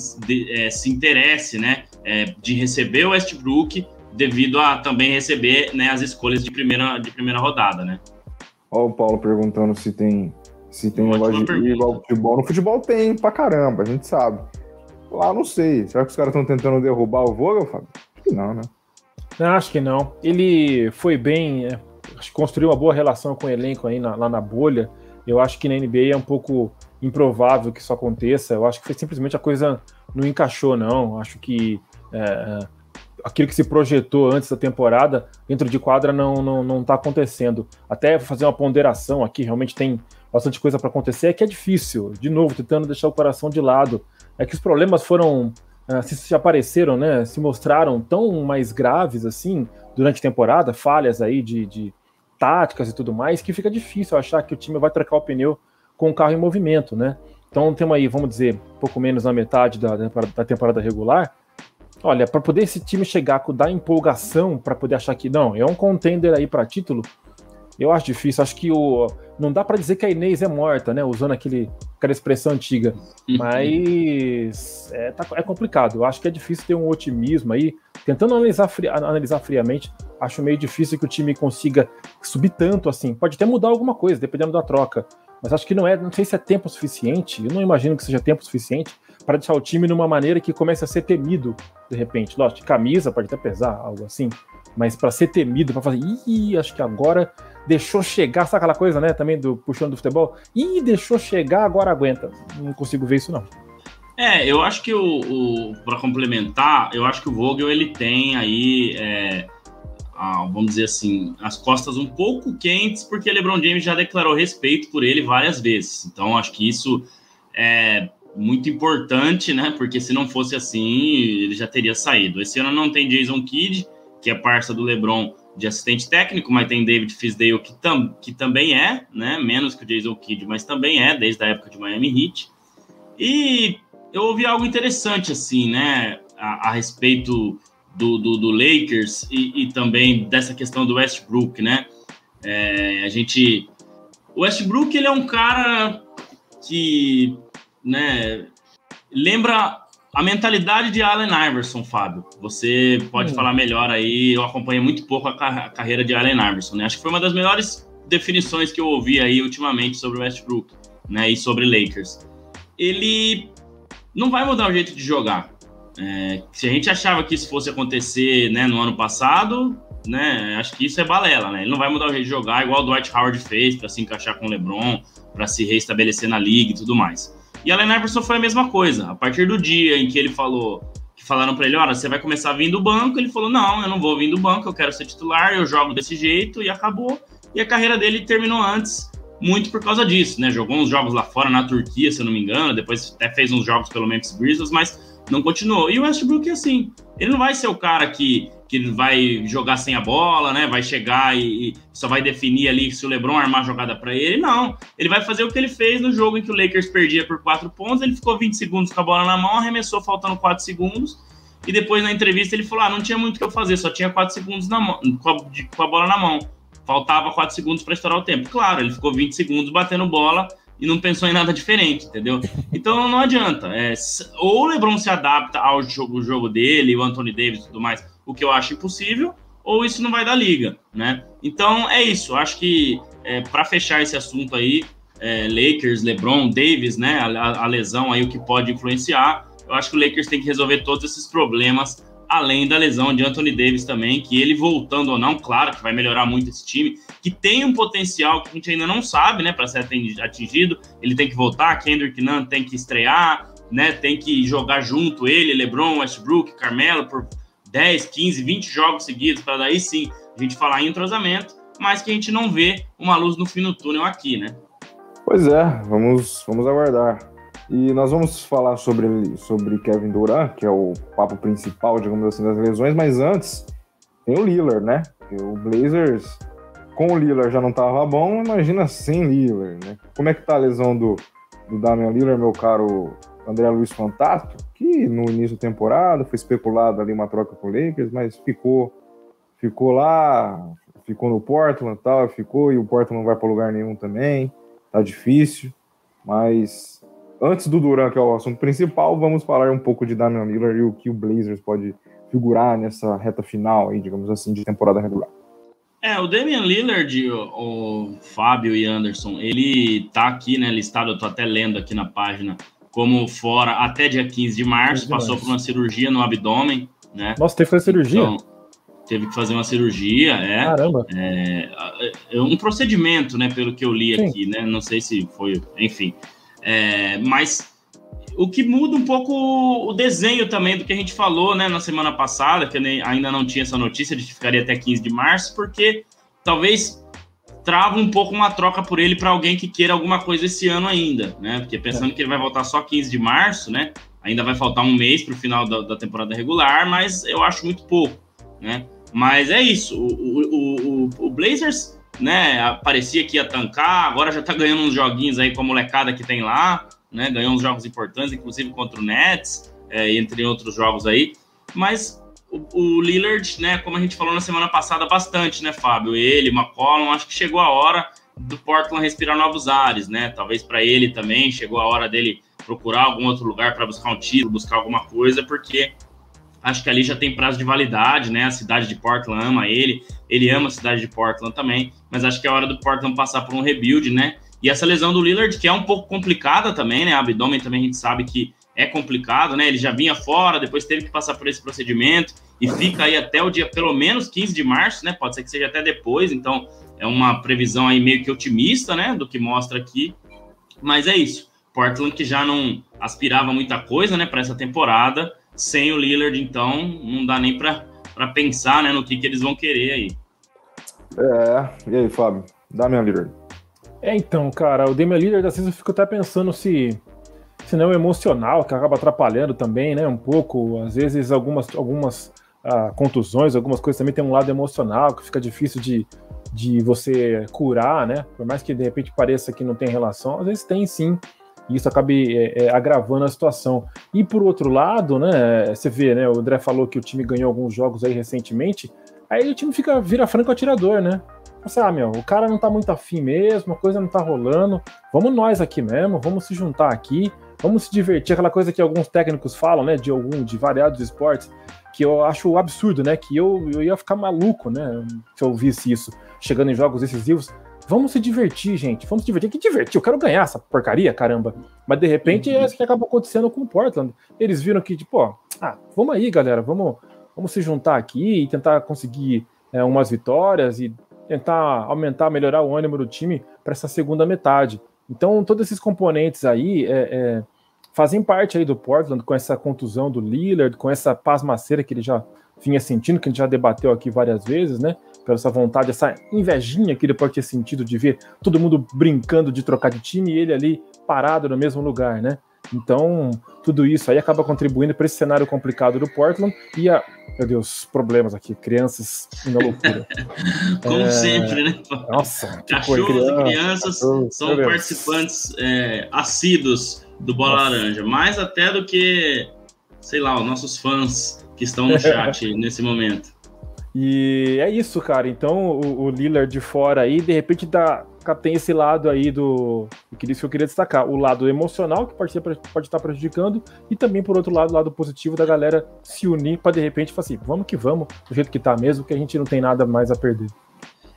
é, se interesse, né, é, de receber o Westbrook devido a também receber, né, as escolhas de primeira de primeira rodada, né. Olha o Paulo perguntando se tem se tem negócio de futebol. No futebol tem pra caramba, a gente sabe. Lá não sei. Será que os caras estão tentando derrubar o Vogel, Fábio? Acho que não, né? Não, acho que não. Ele foi bem. É, construiu uma boa relação com o elenco aí na, lá na bolha. Eu acho que na NBA é um pouco improvável que isso aconteça. Eu acho que foi simplesmente a coisa não encaixou, não. Acho que é, é aquilo que se projetou antes da temporada dentro de quadra não não, não tá acontecendo. Até fazer uma ponderação aqui, realmente tem bastante coisa para acontecer, é que é difícil, de novo, tentando deixar o coração de lado. É que os problemas foram, se, se apareceram, né, se mostraram tão mais graves assim durante a temporada, falhas aí de, de táticas e tudo mais, que fica difícil achar que o time vai trocar o pneu com o carro em movimento, né? Então temos aí, vamos dizer, pouco menos na metade da, da temporada regular. Olha, para poder esse time chegar com dar empolgação, para poder achar que não, é um contender aí para título, eu acho difícil. Acho que o, não dá para dizer que a Inês é morta, né? Usando aquele, aquela expressão antiga. Mas é, tá, é complicado. Eu acho que é difícil ter um otimismo aí. Tentando analisar, fri, analisar friamente, acho meio difícil que o time consiga subir tanto assim. Pode até mudar alguma coisa, dependendo da troca. Mas acho que não é, não sei se é tempo suficiente. Eu não imagino que seja tempo suficiente para deixar o time numa maneira que comece a ser temido de repente. Lógico, camisa pode até pesar, algo assim. Mas para ser temido, para fazer, ih, acho que agora deixou chegar, sabe aquela coisa, né, também do puxando do futebol? Ih, deixou chegar, agora aguenta. Não consigo ver isso não. É, eu acho que o, o para complementar, eu acho que o Vogel ele tem aí, é, a, vamos dizer assim, as costas um pouco quentes, porque LeBron James já declarou respeito por ele várias vezes. Então, acho que isso é muito importante, né? Porque se não fosse assim, ele já teria saído. Esse ano não tem Jason Kidd, que é parça do LeBron de assistente técnico, mas tem David Fisdale, que, tam, que também é, né? Menos que o Jason Kidd, mas também é, desde a época de Miami Heat. E eu ouvi algo interessante, assim, né? A, a respeito do, do, do Lakers e, e, também dessa questão do Westbrook, né? É, a gente. O Westbrook, ele é um cara que, né? Lembra a mentalidade de Allen Iverson, Fábio. Você pode hum. falar melhor aí. Eu acompanho muito pouco a, car a, carreira de Allen Iverson, né? Acho que foi uma das melhores definições que eu ouvi aí ultimamente sobre o Westbrook, né? E sobre Lakers. Ele não vai mudar o jeito de jogar. É, se a gente achava que isso fosse acontecer né, no ano passado, né, acho que isso é balela, né? Ele não vai mudar o jeito de jogar igual o Dwight Howard fez para se encaixar com o LeBron, para se reestabelecer na liga e tudo mais. E Allen Iverson foi a mesma coisa. A partir do dia em que ele falou, que falaram para ele, olha, você vai começar a vir do banco, ele falou, não, eu não vou vir do banco, eu quero ser titular, eu jogo desse jeito e acabou. E a carreira dele terminou antes, muito por causa disso, né? Jogou uns jogos lá fora na Turquia, se eu não me engano, depois até fez uns jogos pelo Memphis Grizzlies, mas não continuou. E o Westbrook é assim, ele não vai ser o cara que que vai jogar sem a bola, né? Vai chegar e, e só vai definir ali se o LeBron armar jogada para ele. Não, ele vai fazer o que ele fez no jogo em que o Lakers perdia por quatro pontos. Ele ficou 20 segundos com a bola na mão, arremessou faltando quatro segundos. E depois na entrevista ele falou: Ah, não tinha muito o que eu fazer, só tinha quatro segundos na mão, com, a, de, com a bola na mão. Faltava quatro segundos para estourar o tempo. Claro, ele ficou 20 segundos batendo bola e não pensou em nada diferente, entendeu? Então não adianta. É, ou o LeBron se adapta ao jogo, jogo dele, o Anthony Davis e tudo mais, o que eu acho impossível, ou isso não vai dar liga, né? Então é isso. Acho que é, para fechar esse assunto aí, é, Lakers, LeBron, Davis, né? A, a, lesão aí o que pode influenciar. Eu acho que o Lakers tem que resolver todos esses problemas, além da lesão de Anthony Davis também, que ele voltando ou não, claro que vai melhorar muito esse time, que tem um potencial que a gente ainda não sabe, né? Para ser atingido, ele tem que voltar. Kendrick Nunn tem que estrear, né? Tem que jogar junto ele, LeBron, Westbrook, Carmelo por 10, 15, 20 jogos seguidos, para daí sim a gente falar em entrosamento, mas que a gente não vê uma luz no fim do túnel aqui, né? Pois é, vamos, vamos aguardar. E nós vamos falar sobre, sobre Kevin Durant, que é o papo principal, digamos assim, das lesões, mas antes tem o Lillard, né? o Blazers, com o Lillard já não estava bom, imagina sem Lillard, né? Como é que tá a lesão do, do Damian Lillard, meu caro André Luiz Fantasto, que no início da temporada foi especulado ali uma troca com o Lakers, mas ficou ficou lá, ficou no Portland tal, ficou e o Portland não vai para lugar nenhum também, tá difícil, mas antes do Duran, que é o assunto principal, vamos falar um pouco de Damian Lillard e o que o Blazers pode figurar nessa reta final aí, digamos assim, de temporada regular. É, o Damian Lillard, o, o Fábio e Anderson, ele tá aqui, né, listado, eu tô até lendo aqui na página, como fora até dia 15 de março, passou por uma cirurgia no abdômen, né? Nossa, teve que fazer cirurgia? Então, teve que fazer uma cirurgia, é. Caramba. É, é um procedimento, né, pelo que eu li Sim. aqui, né? Não sei se foi, enfim. É, mas o que muda um pouco o desenho também do que a gente falou, né, na semana passada, que ainda não tinha essa notícia de que ficaria até 15 de março, porque talvez trava um pouco uma troca por ele para alguém que queira alguma coisa esse ano ainda, né? Porque pensando é. que ele vai voltar só 15 de março, né? Ainda vai faltar um mês para o final da, da, temporada regular, mas eu acho muito pouco, né? Mas é isso. O, o, o, o Blazers, né? Parecia que ia tancar, agora já tá ganhando uns joguinhos aí com a molecada que tem lá, né? Ganhou uns jogos importantes, inclusive contra o Nets, é, entre outros jogos aí. Mas o, Lillard, né, como a gente falou na semana passada bastante, né, Fábio? Ele, McCollum, acho que chegou a hora do Portland respirar novos ares, né? Talvez para ele também chegou a hora dele procurar algum outro lugar para buscar um título, buscar alguma coisa, porque acho que ali já tem prazo de validade, né? A cidade de Portland ama ele, ele ama a cidade de Portland também, mas acho que é hora do Portland passar por um rebuild, né? E essa lesão do Lillard, que é um pouco complicada também, né? Abdômen também a gente sabe que é complicado, né? Ele já vinha fora, depois teve que passar por esse procedimento e fica aí até o dia pelo menos 15 de março, né? Pode ser que seja até depois, então é uma previsão aí meio que otimista, né? Do que mostra aqui. Mas é isso. Portland que já não aspirava muita coisa, né, para essa temporada, sem o Lillard, então não dá nem para pensar, né, no que, que eles vão querer aí. É, e aí, Fábio? Damian Lillard. É, então, cara, o Damian Lillard, às vezes eu fico até pensando se se não emocional, que acaba atrapalhando também, né, um pouco, às vezes algumas, algumas ah, contusões, algumas coisas também tem um lado emocional que fica difícil de, de você curar, né, por mais que de repente pareça que não tem relação, às vezes tem sim, e isso acabe é, é, agravando a situação. E por outro lado, né, você vê, né, o André falou que o time ganhou alguns jogos aí recentemente, aí o time fica, vira franco atirador, né, Assim, ah, meu, o cara não tá muito afim mesmo, a coisa não tá rolando, vamos nós aqui mesmo, vamos se juntar aqui, vamos se divertir, aquela coisa que alguns técnicos falam, né, de algum, de variados esportes, que eu acho absurdo, né, que eu, eu ia ficar maluco, né, se eu ouvisse isso, chegando em jogos decisivos, vamos se divertir, gente, vamos se divertir, que divertir, eu quero ganhar essa porcaria, caramba, mas de repente é isso que acabou acontecendo com o Portland, eles viram que, tipo, ó, ah, vamos aí, galera, vamos, vamos se juntar aqui e tentar conseguir é, umas vitórias e tentar aumentar, melhorar o ânimo do time para essa segunda metade. Então, todos esses componentes aí é, é, fazem parte aí do Portland, com essa contusão do Lillard, com essa pasmaceira que ele já vinha sentindo, que a gente já debateu aqui várias vezes, né? Pela essa vontade, essa invejinha que ele pode ter sentido de ver todo mundo brincando de trocar de time e ele ali parado no mesmo lugar, né? Então, tudo isso aí acaba contribuindo para esse cenário complicado do Portland e a, meu Deus, problemas aqui, crianças na loucura. Como é... sempre, né? Nossa, cachorros criança, e crianças cachorros, são participantes é, assíduos do Bola Nossa. Laranja, mais até do que, sei lá, os nossos fãs que estão no chat nesse momento. E é isso, cara. Então o, o Lillard de fora aí, de repente dá, tem esse lado aí do. Que isso que eu queria destacar. O lado emocional, que pode, ser, pode estar prejudicando, e também, por outro lado, o lado positivo da galera se unir para de repente falar assim: vamos que vamos, do jeito que tá mesmo, que a gente não tem nada mais a perder.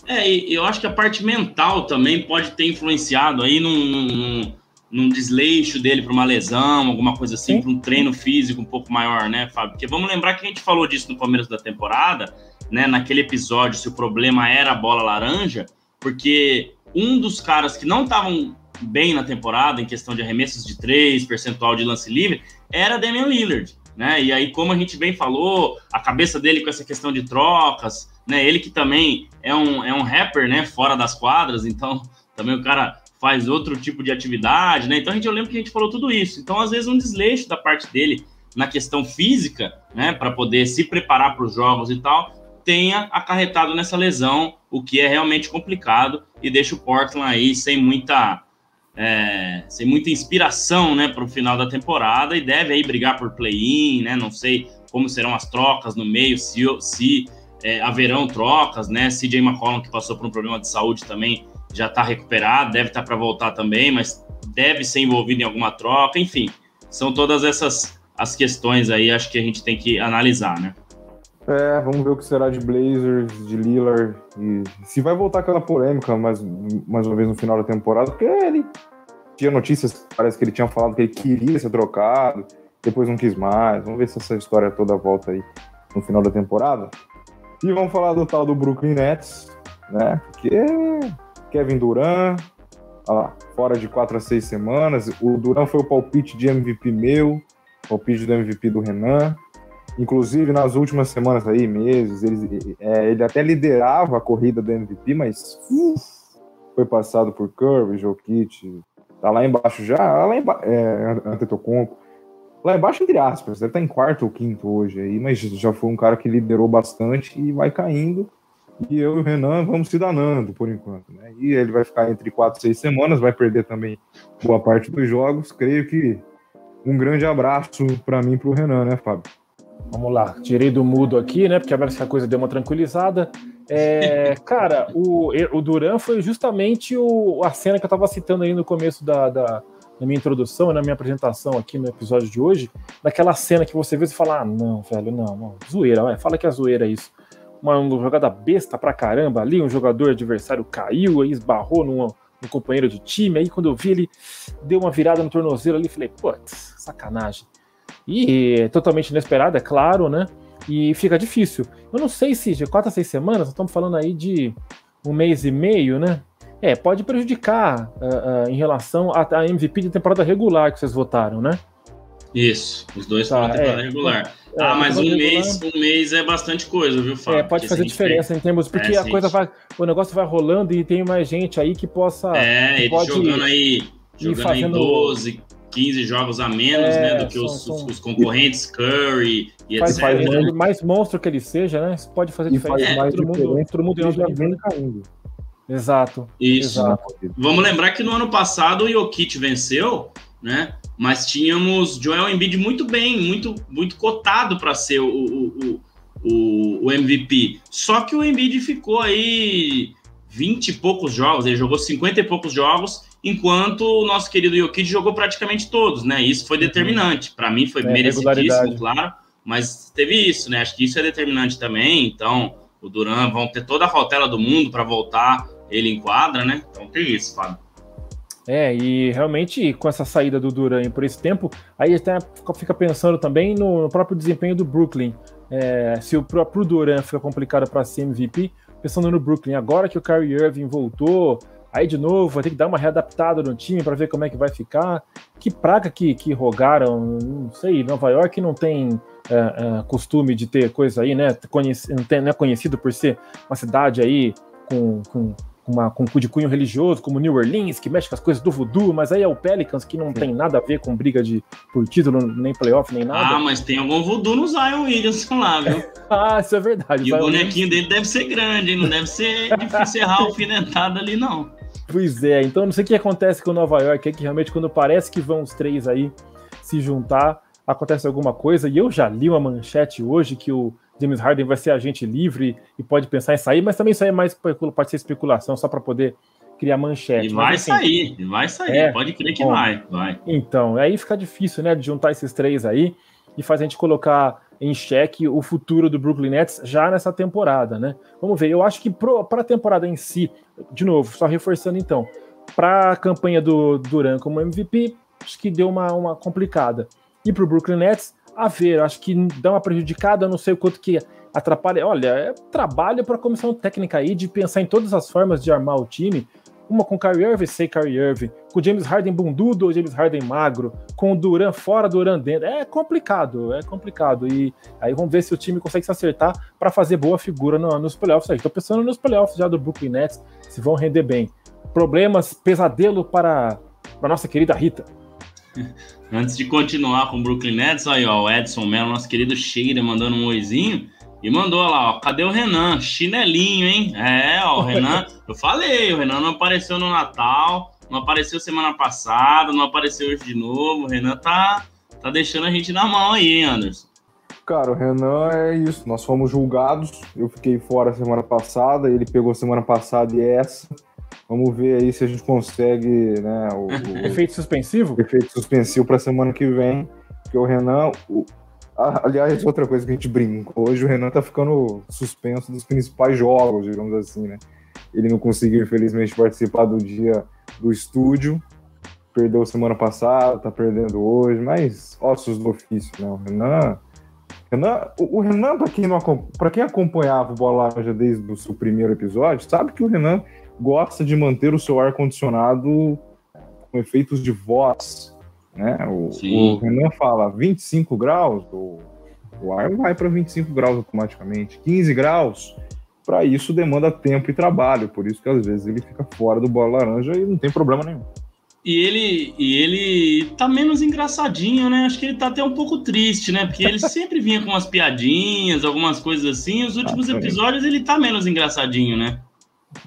É, e eu acho que a parte mental também pode ter influenciado aí num, num, num desleixo dele para uma lesão, alguma coisa assim, para um treino físico um pouco maior, né, Fábio? Porque vamos lembrar que a gente falou disso no começo da temporada, né, naquele episódio, se o problema era a bola laranja, porque um dos caras que não estavam bem na temporada, em questão de arremessos de três, percentual de lance livre, era Damian Lillard. Né? E aí, como a gente bem falou, a cabeça dele com essa questão de trocas, né? Ele que também é um, é um rapper, né? Fora das quadras, então também o cara faz outro tipo de atividade, né? Então a gente, eu lembro que a gente falou tudo isso. Então, às vezes, um desleixo da parte dele na questão física, né? Para poder se preparar para os jogos e tal, tenha acarretado nessa lesão, o que é realmente complicado e deixa o Portland aí sem muita é, sem muita inspiração, né, para o final da temporada e deve aí brigar por play-in, né? Não sei como serão as trocas no meio, se, se é, haverão trocas, né? CJ McCollum que passou por um problema de saúde também já está recuperado, deve estar tá para voltar também, mas deve ser envolvido em alguma troca, enfim, são todas essas as questões aí, acho que a gente tem que analisar, né? É, vamos ver o que será de Blazers, de Lillard e se vai voltar aquela polêmica mais, mais uma vez no final da temporada, porque ele tinha notícias, parece que ele tinha falado que ele queria ser trocado, depois não quis mais. Vamos ver se essa história toda volta aí no final da temporada. E vamos falar do tal do Brooklyn Nets, né? Porque Kevin Durant, lá, fora de 4 a 6 semanas. O Durant foi o palpite de MVP meu, palpite do MVP do Renan. Inclusive, nas últimas semanas aí, meses, ele, é, ele até liderava a corrida do MVP, mas uf, foi passado por Curry, Jokic, tá lá embaixo já, lá embaixo, é, Antetokounmpo, lá embaixo entre aspas, ele tá em quarto ou quinto hoje aí, mas já foi um cara que liderou bastante e vai caindo, e eu e o Renan vamos se danando por enquanto, né, e ele vai ficar entre quatro e seis semanas, vai perder também boa parte dos jogos, creio que um grande abraço para mim e pro Renan, né, Fábio? Vamos lá, tirei do mudo aqui, né? Porque agora essa coisa deu uma tranquilizada. É, cara, o, o Duran foi justamente o, a cena que eu estava citando aí no começo da, da, da, minha introdução, na minha apresentação aqui no episódio de hoje, daquela cena que você vê e fala: ah, não, velho, não, não zoeira, vai, fala que é zoeira isso. Uma, uma jogada besta pra caramba ali, um jogador adversário caiu, aí esbarrou no, no companheiro de time, aí quando eu vi ele deu uma virada no tornozelo ali, falei, putz, sacanagem. E é totalmente inesperado, é claro, né? E fica difícil. Eu não sei se de quatro a seis semanas, estamos falando aí de um mês e meio, né? É, pode prejudicar uh, uh, em relação à MVP de temporada regular que vocês votaram, né? Isso, os dois tá, temporada é, regular. É, ah, mas um regular, mês, um mês é bastante coisa, viu, Fábio? É, pode fazer diferença tem... em termos, porque é, a coisa vai, o negócio vai rolando e tem mais gente aí que possa. É, pode jogando aí, jogando fazendo... aí 12, 15 jogos a menos, é, né, do que são, os, são... os, concorrentes, Curry e faz, etc. Faz, mais monstro que ele seja, né? Isso pode fazer diferença. Faz mais todo, mundo, todo mundo já vem caindo. Exato. Isso. Exato. Vamos lembrar que no ano passado o Jokic venceu, né? Mas tínhamos Joel Embiid muito bem, muito, muito cotado para ser o, o, o, o, MVP. Só que o Embiid ficou aí 20 e poucos jogos, ele jogou 50 e poucos jogos enquanto o nosso querido Jokic jogou praticamente todos, né? Isso foi determinante. Para mim foi é, merecidíssimo, claro, mas teve isso, né? Acho que isso é determinante também. Então, o Duran vão ter toda a cautela do mundo para voltar ele em quadra, né? Então tem isso, Fábio. É, e realmente com essa saída do Duran por esse tempo, aí até fica pensando também no, próprio desempenho do Brooklyn. É, se o próprio Duran fica complicado para ser MVP, pensando no Brooklyn, agora que o Kyrie Irving voltou, aí de novo vai ter que dar uma readaptada no time para ver como é que vai ficar. Que praga que, que rogaram, não sei, Nova York não tem é, é, costume de ter coisa aí, né? Conheci, não, tem, não é conhecido por ser uma cidade aí com, com uma, com de cunho religioso, como New Orleans, que mexe com as coisas do voodoo, mas aí é o Pelicans, que não tem nada a ver com briga de, por título, nem playoff, nem nada. Ah, mas tem algum voodoo no Zion Williamson lá, viu? ah, isso é verdade. E o bonequinho dele deve ser grande, hein? Não deve ser difícil errar alfinetada ali, não. Pois é, então não sei o que acontece com Nova York, é que realmente quando parece que vão os três aí se juntar, acontece alguma coisa, e eu já li uma manchete hoje que o James Harden vai ser agente livre e pode pensar em sair, mas também isso aí é mais pode ser especulação só para poder criar manchete. E vai assim, sair, vai sair, é, pode crer que bom, vai, vai. Então, aí fica difícil, né, de juntar esses três aí e fazer a gente colocar em xeque o futuro do Brooklyn Nets já nessa temporada, né? Vamos ver, eu acho que para a temporada em si, de novo, só reforçando então, para a campanha do Duran como MVP, acho que deu uma, uma complicada. E para o Brooklyn Nets, a ver, acho que dá uma prejudicada, não sei o quanto que atrapalha. Olha, é trabalho para a comissão técnica aí de pensar em todas as formas de armar o time. Uma com Kyrie Irving, sem Kyrie Irving, com James Harden bundudo ou James Harden magro, com o Duran fora, Duran dentro. É complicado, é complicado. E aí vamos ver se o time consegue se acertar para fazer boa figura no, nos playoffs. Estou pensando nos playoffs já do Brooklyn Nets, se vão render bem. Problemas, pesadelo para a nossa querida Rita. Antes de continuar com o Brooklyn Nets, aí ó, o Edson Mello, nosso querido Sheira, mandando um oizinho. E mandou lá, ó, cadê o Renan? Chinelinho, hein? É, ó, o Renan, eu falei, o Renan não apareceu no Natal, não apareceu semana passada, não apareceu hoje de novo. O Renan tá, tá deixando a gente na mão aí, hein, Anderson? Cara, o Renan é isso. Nós fomos julgados. Eu fiquei fora semana passada, ele pegou semana passada e essa. Vamos ver aí se a gente consegue, né? O, o efeito suspensivo? Efeito suspensivo para semana que vem. Porque o Renan. O, aliás, outra coisa que a gente brincou, hoje o Renan tá ficando suspenso dos principais jogos, digamos assim, né? Ele não conseguiu, infelizmente, participar do dia do estúdio. Perdeu semana passada, tá perdendo hoje, mas ossos do ofício, né? O Renan. Renan o, o Renan, para quem, não, quem acompanhava o Bola Laranja desde o seu primeiro episódio, sabe que o Renan gosta de manter o seu ar-condicionado com efeitos de voz. Né? O, o Renan fala 25 graus, o, o ar vai para 25 graus automaticamente. 15 graus, para isso demanda tempo e trabalho, por isso que às vezes ele fica fora do bola laranja e não tem problema nenhum. E ele, e ele tá menos engraçadinho, né? Acho que ele tá até um pouco triste, né? Porque ele sempre vinha com umas piadinhas, algumas coisas assim. Os últimos episódios ele tá menos engraçadinho, né?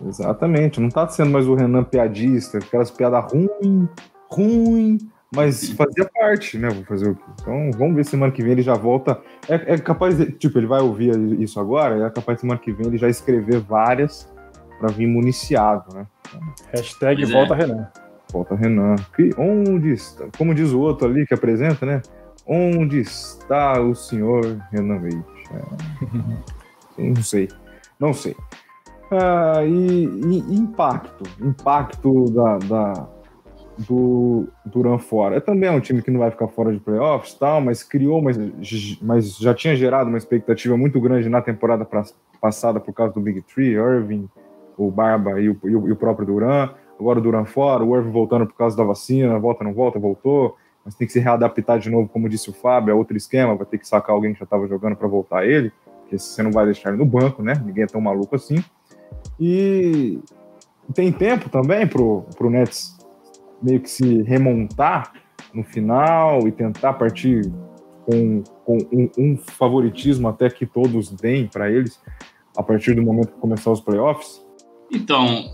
Exatamente, não tá sendo mais o Renan piadista, aquelas piadas ruim, ruim, mas fazia parte, né? Vou fazer o quê? Então vamos ver semana que vem ele já volta. É, é capaz, de, tipo, ele vai ouvir isso agora, é capaz semana que vem ele já escrever várias para vir municiado, né? Hashtag pois volta é. Renan. Volta Renan. Que, onde está? Como diz o outro ali que apresenta, né? Onde está o senhor Renan Leite? É, não sei, não sei. Ah, e, e, impacto, impacto da, da, do Duran fora. É também um time que não vai ficar fora de playoffs, tal, mas criou, mas, mas já tinha gerado uma expectativa muito grande na temporada pra, passada por causa do Big Three, Irving, o Barba e o, e o, e o próprio Duran. Agora o Duran fora, o Irving voltando por causa da vacina, volta, não volta, voltou. Mas tem que se readaptar de novo, como disse o Fábio, é outro esquema, vai ter que sacar alguém que já estava jogando para voltar ele, porque você não vai deixar ele no banco, né? Ninguém é tão maluco assim. E tem tempo também pro, pro Nets meio que se remontar no final e tentar partir com, com um, um favoritismo até que todos deem para eles a partir do momento que começar os playoffs? Então,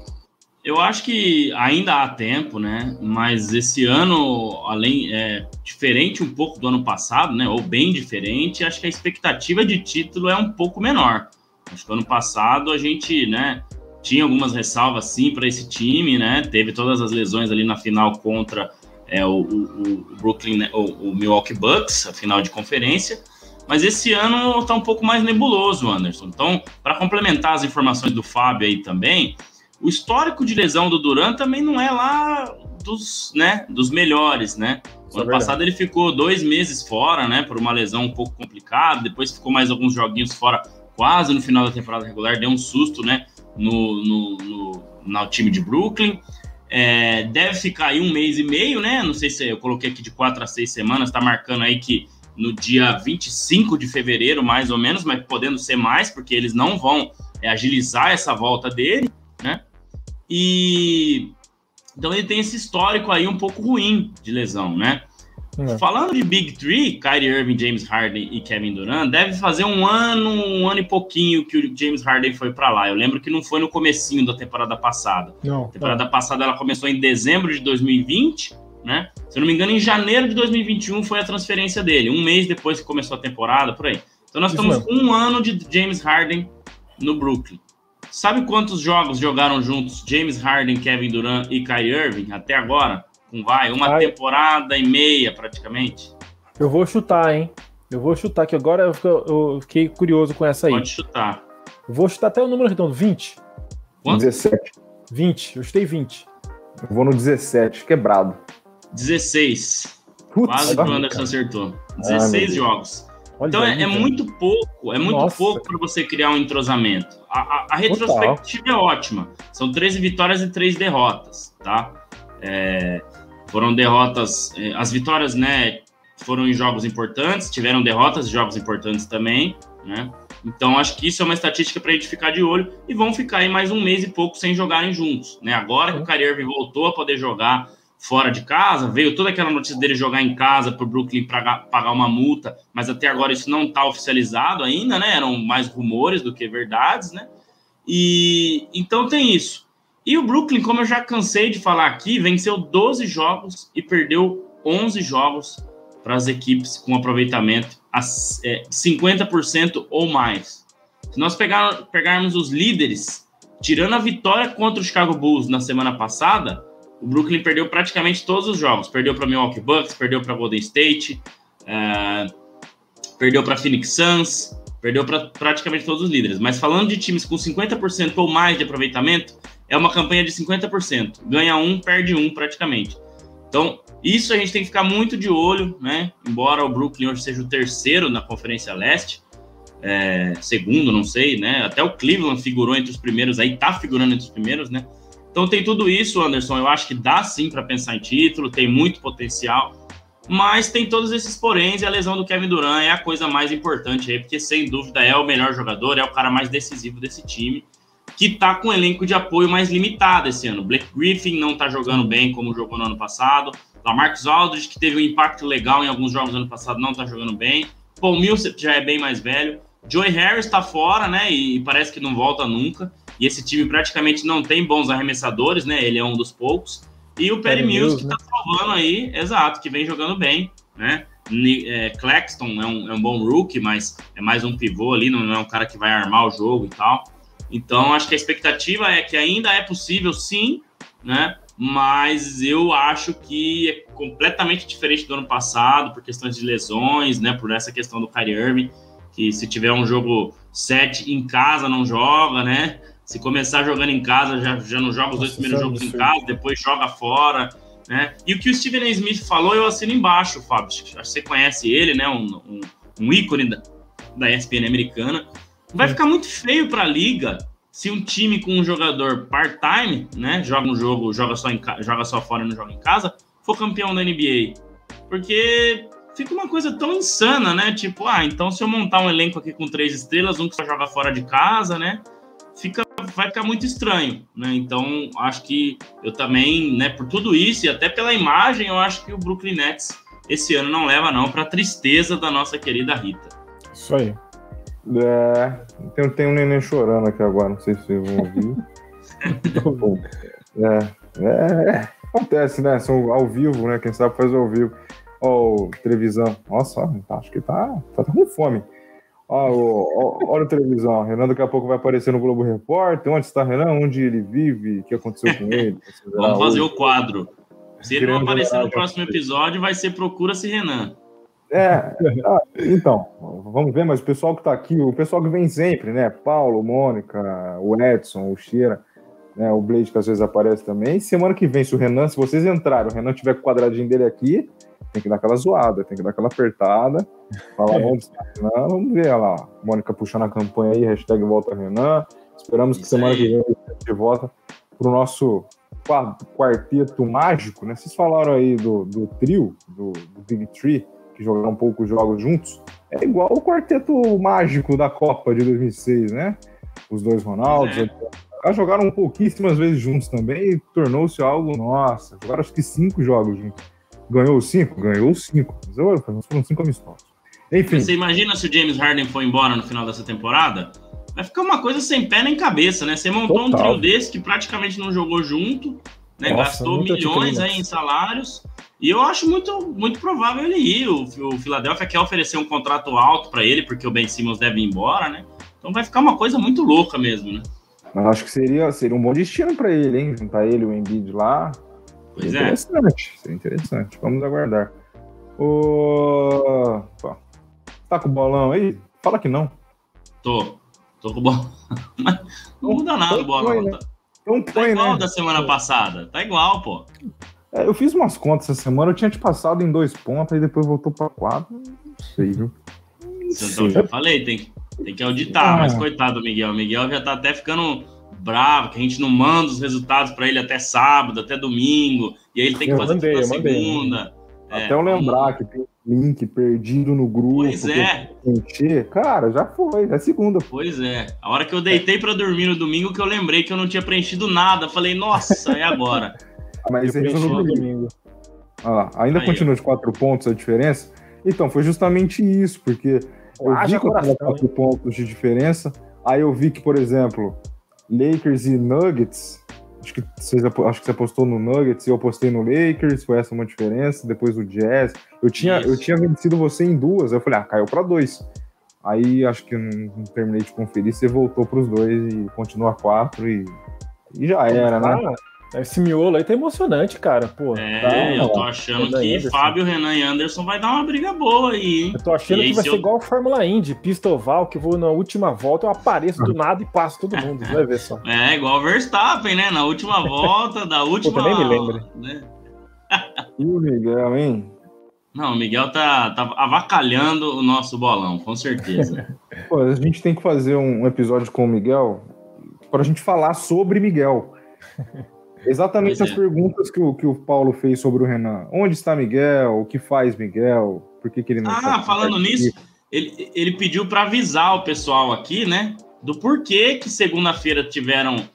eu acho que ainda há tempo, né? Mas esse ano, além é diferente um pouco do ano passado, né? Ou bem diferente, acho que a expectativa de título é um pouco menor. Acho que ano passado a gente, né? Tinha algumas ressalvas sim para esse time, né? Teve todas as lesões ali na final contra é, o, o, o, Brooklyn, né? o, o, Milwaukee Bucks, a final de conferência. Mas esse ano está um pouco mais nebuloso, Anderson. Então, para complementar as informações do Fábio aí também, o histórico de lesão do Duran também não é lá dos, né, dos melhores, né? O é ano passado ele ficou dois meses fora, né, por uma lesão um pouco complicada, depois ficou mais alguns joguinhos fora quase no final da temporada regular, deu um susto, né, no, no, no, no time de Brooklyn. É, deve ficar aí um mês e meio, né? Não sei se eu coloquei aqui de quatro a seis semanas, tá marcando aí que no dia 25 de fevereiro, mais ou menos, mas podendo ser mais, porque eles não vão é, agilizar essa volta dele, né? E então ele tem esse histórico aí um pouco ruim de lesão, né? É. Falando de Big Three, Kyrie Irving, James Harden e Kevin Durant, deve fazer um ano, um ano e pouquinho que o James Harden foi para lá. Eu lembro que não foi no comecinho da temporada passada. Não, a temporada não. passada ela começou em dezembro de 2020, né? Se eu não me engano, em janeiro de 2021 foi a transferência dele, um mês depois que começou a temporada, por aí. Então nós Isso estamos mesmo. um ano de James Harden no Brooklyn. Sabe quantos jogos jogaram juntos James Harden, Kevin Durant e Kyrie Irving até agora? Com vai, uma Ai. temporada e meia praticamente. Eu vou chutar, hein? Eu vou chutar que agora eu, eu fiquei curioso com essa aí. Pode chutar. Eu vou chutar até o número redondo, 20. Quanto? 17. 20, eu chutei 20. Eu vou no 17, quebrado. 16. Putz, Quase que o Anderson acertou. 16 ah, jogos. Olha então é, é, muito pouco, é muito Nossa. pouco para você criar um entrosamento. A, a, a retrospectiva Total. é ótima. São 13 vitórias e 3 derrotas, tá? É, foram derrotas, é, as vitórias, né, foram em jogos importantes, tiveram derrotas em jogos importantes também, né? Então acho que isso é uma estatística para a gente ficar de olho e vão ficar aí mais um mês e pouco sem jogarem juntos, né? Agora que o Kyrie voltou a poder jogar fora de casa, veio toda aquela notícia dele jogar em casa para o Brooklyn pagar uma multa, mas até agora isso não está oficializado ainda, né? Eram mais rumores do que verdades, né? E então tem isso. E o Brooklyn, como eu já cansei de falar aqui, venceu 12 jogos e perdeu 11 jogos para as equipes com aproveitamento a é, 50% ou mais. Se nós pegar, pegarmos os líderes, tirando a vitória contra o Chicago Bulls na semana passada, o Brooklyn perdeu praticamente todos os jogos. Perdeu para Milwaukee Bucks, perdeu para Golden State, uh, perdeu para Phoenix Suns, perdeu para praticamente todos os líderes. Mas falando de times com 50% ou mais de aproveitamento, é uma campanha de 50%. Ganha um, perde um praticamente. Então, isso a gente tem que ficar muito de olho, né? Embora o Brooklyn hoje seja o terceiro na Conferência Leste, é, segundo, não sei, né? Até o Cleveland figurou entre os primeiros, aí tá figurando entre os primeiros, né? Então tem tudo isso, Anderson. Eu acho que dá sim para pensar em título, tem muito potencial, mas tem todos esses poréns e a lesão do Kevin Durant é a coisa mais importante aí, porque sem dúvida é o melhor jogador, é o cara mais decisivo desse time, que tá com um elenco de apoio mais limitado esse ano. Blake Griffin não tá jogando bem como jogou no ano passado. Lamarcus Aldridge, que teve um impacto legal em alguns jogos do ano passado, não tá jogando bem. Paul Millsap já é bem mais velho. Joey Harris tá fora, né? E parece que não volta nunca. E esse time praticamente não tem bons arremessadores, né? Ele é um dos poucos. E o Perry Mills, que tá salvando aí, exato, que vem jogando bem, né? É, Claxton é um, é um bom rookie, mas é mais um pivô ali, não é um cara que vai armar o jogo e tal. Então, acho que a expectativa é que ainda é possível, sim, né? Mas eu acho que é completamente diferente do ano passado, por questões de lesões, né? Por essa questão do Kyrie Irving, que se tiver um jogo 7 em casa não joga, né? Se começar jogando em casa, já, já não joga os dois primeiros jogos em casa, depois joga fora. Né? E o que o Steven A. Smith falou, eu assino embaixo, Fábio. Acho que você conhece ele, né? Um, um, um ícone da, da ESPN americana. Vai ficar muito feio para a liga se um time com um jogador part-time, né? Joga um jogo, joga só, em, joga só fora e não joga em casa, for campeão da NBA. Porque fica uma coisa tão insana, né? Tipo, ah, então se eu montar um elenco aqui com três estrelas, um que só joga fora de casa, né? fica, vai ficar muito estranho, né? Então, acho que eu também, né, por tudo isso e até pela imagem, eu acho que o Brooklyn Nets esse ano não leva não para tristeza da nossa querida Rita. Isso aí. É, tem, tem um neném chorando aqui agora, não sei se vocês vão ouvir. é, é, é, acontece, né? São ao vivo, né? Quem sabe faz ao vivo. Ó, oh, televisão. Nossa, acho que tá, tá com fome. olha a televisão. Renan daqui a pouco vai aparecer no Globo Repórter. Onde está Renan? Onde ele vive? O que aconteceu com ele? Vamos fazer hoje. o quadro. Se ele não aparecer no próximo episódio, vai ser Procura-se Renan. É, ah, então, vamos ver, mas o pessoal que está aqui, o pessoal que vem sempre, né? Paulo, Mônica, o Edson, o Cheira, né? O Blade que às vezes aparece também. Semana que vem, se o Renan, se vocês entrarem, o Renan tiver com o quadradinho dele aqui, tem que dar aquela zoada, tem que dar aquela apertada. Falar, vamos, Renan, vamos ver lá. Mônica puxando a campanha aí, hashtag volta Renan. Esperamos que semana que vem gente volta pro nosso quarteto mágico, né? Vocês falaram aí do, do trio, do, do Big Tree, que jogaram um pouco jogos juntos. É igual o quarteto mágico da Copa de 2006, né? Os dois Ronaldos, é. jogaram pouquíssimas vezes juntos também e tornou-se algo, nossa, jogaram acho que cinco jogos juntos. Ganhou os cinco? Ganhou os cinco. Mas foram cinco amistosos. Enfim. Você imagina se o James Harden for embora no final dessa temporada? Vai ficar uma coisa sem pé nem cabeça, né? Você montou Total. um trio desse que praticamente não jogou junto, né? Nossa, gastou milhões aí em salários. E eu acho muito, muito provável ele ir. O, o Philadelphia quer oferecer um contrato alto para ele, porque o Ben Simmons deve ir embora, né? Então vai ficar uma coisa muito louca mesmo, né? Mas acho que seria, seria um bom destino para ele, hein? Juntar ele o Embiid lá. Pois seria é. Interessante, seria interessante. Vamos aguardar. O... Tá com o bolão aí? Fala que não. Tô. Tô com o bolão. Mas não muda nada o bolão. Né? Tá, então tá igual né? da semana passada. Tá igual, pô. É, eu fiz umas contas essa semana, eu tinha te passado em dois pontos, e depois voltou para quatro. Não sei, viu? Então, já falei, tem, tem que auditar, ah. mas coitado do Miguel. O Miguel já tá até ficando bravo, que a gente não manda os resultados para ele até sábado, até domingo, e aí ele tem que eu fazer mandei, tudo na segunda. Até é, eu lembrar que tem link perdido no grupo. Pois é. Encher. Cara, já foi, é segunda. Pois é. A hora que eu deitei para dormir no domingo que eu lembrei que eu não tinha preenchido nada. Falei, nossa, é agora. Mas você no domingo. Olha lá, ainda Aí, continua de quatro pontos a diferença. Então, foi justamente isso, porque eu ah, vi que eu quatro pontos de diferença. Aí eu vi que, por exemplo, Lakers e Nuggets. Acho que, vocês, acho que você apostou no Nuggets e eu apostei no Lakers, foi essa uma diferença. Depois o Jazz. Eu tinha, eu tinha vencido você em duas. Eu falei, ah, caiu para dois. Aí acho que não, não, terminei de conferir. Você voltou para os dois e continua quatro e, e já era, né? Esse miolo aí tá emocionante, cara. Pô, é, tá, eu tô achando que Anderson. Fábio, Renan e Anderson vai dar uma briga boa aí, hein? Eu tô achando e que vai ser eu... igual a Fórmula Indy, pista oval, que vou na última volta, eu apareço do nada e passo todo mundo. Vai ver só. É, igual o Verstappen, né? Na última volta, da última. Pô, nem me lembro. Né? e o Miguel, hein? Não, o Miguel tá, tá avacalhando o nosso bolão, com certeza. Pô, a gente tem que fazer um episódio com o Miguel para a gente falar sobre Miguel. Exatamente pois as é. perguntas que o, que o Paulo fez sobre o Renan. Onde está Miguel? O que faz Miguel? Por que, que ele não Ah, falando nisso, ele, ele pediu para avisar o pessoal aqui, né? Do porquê que segunda-feira tiveram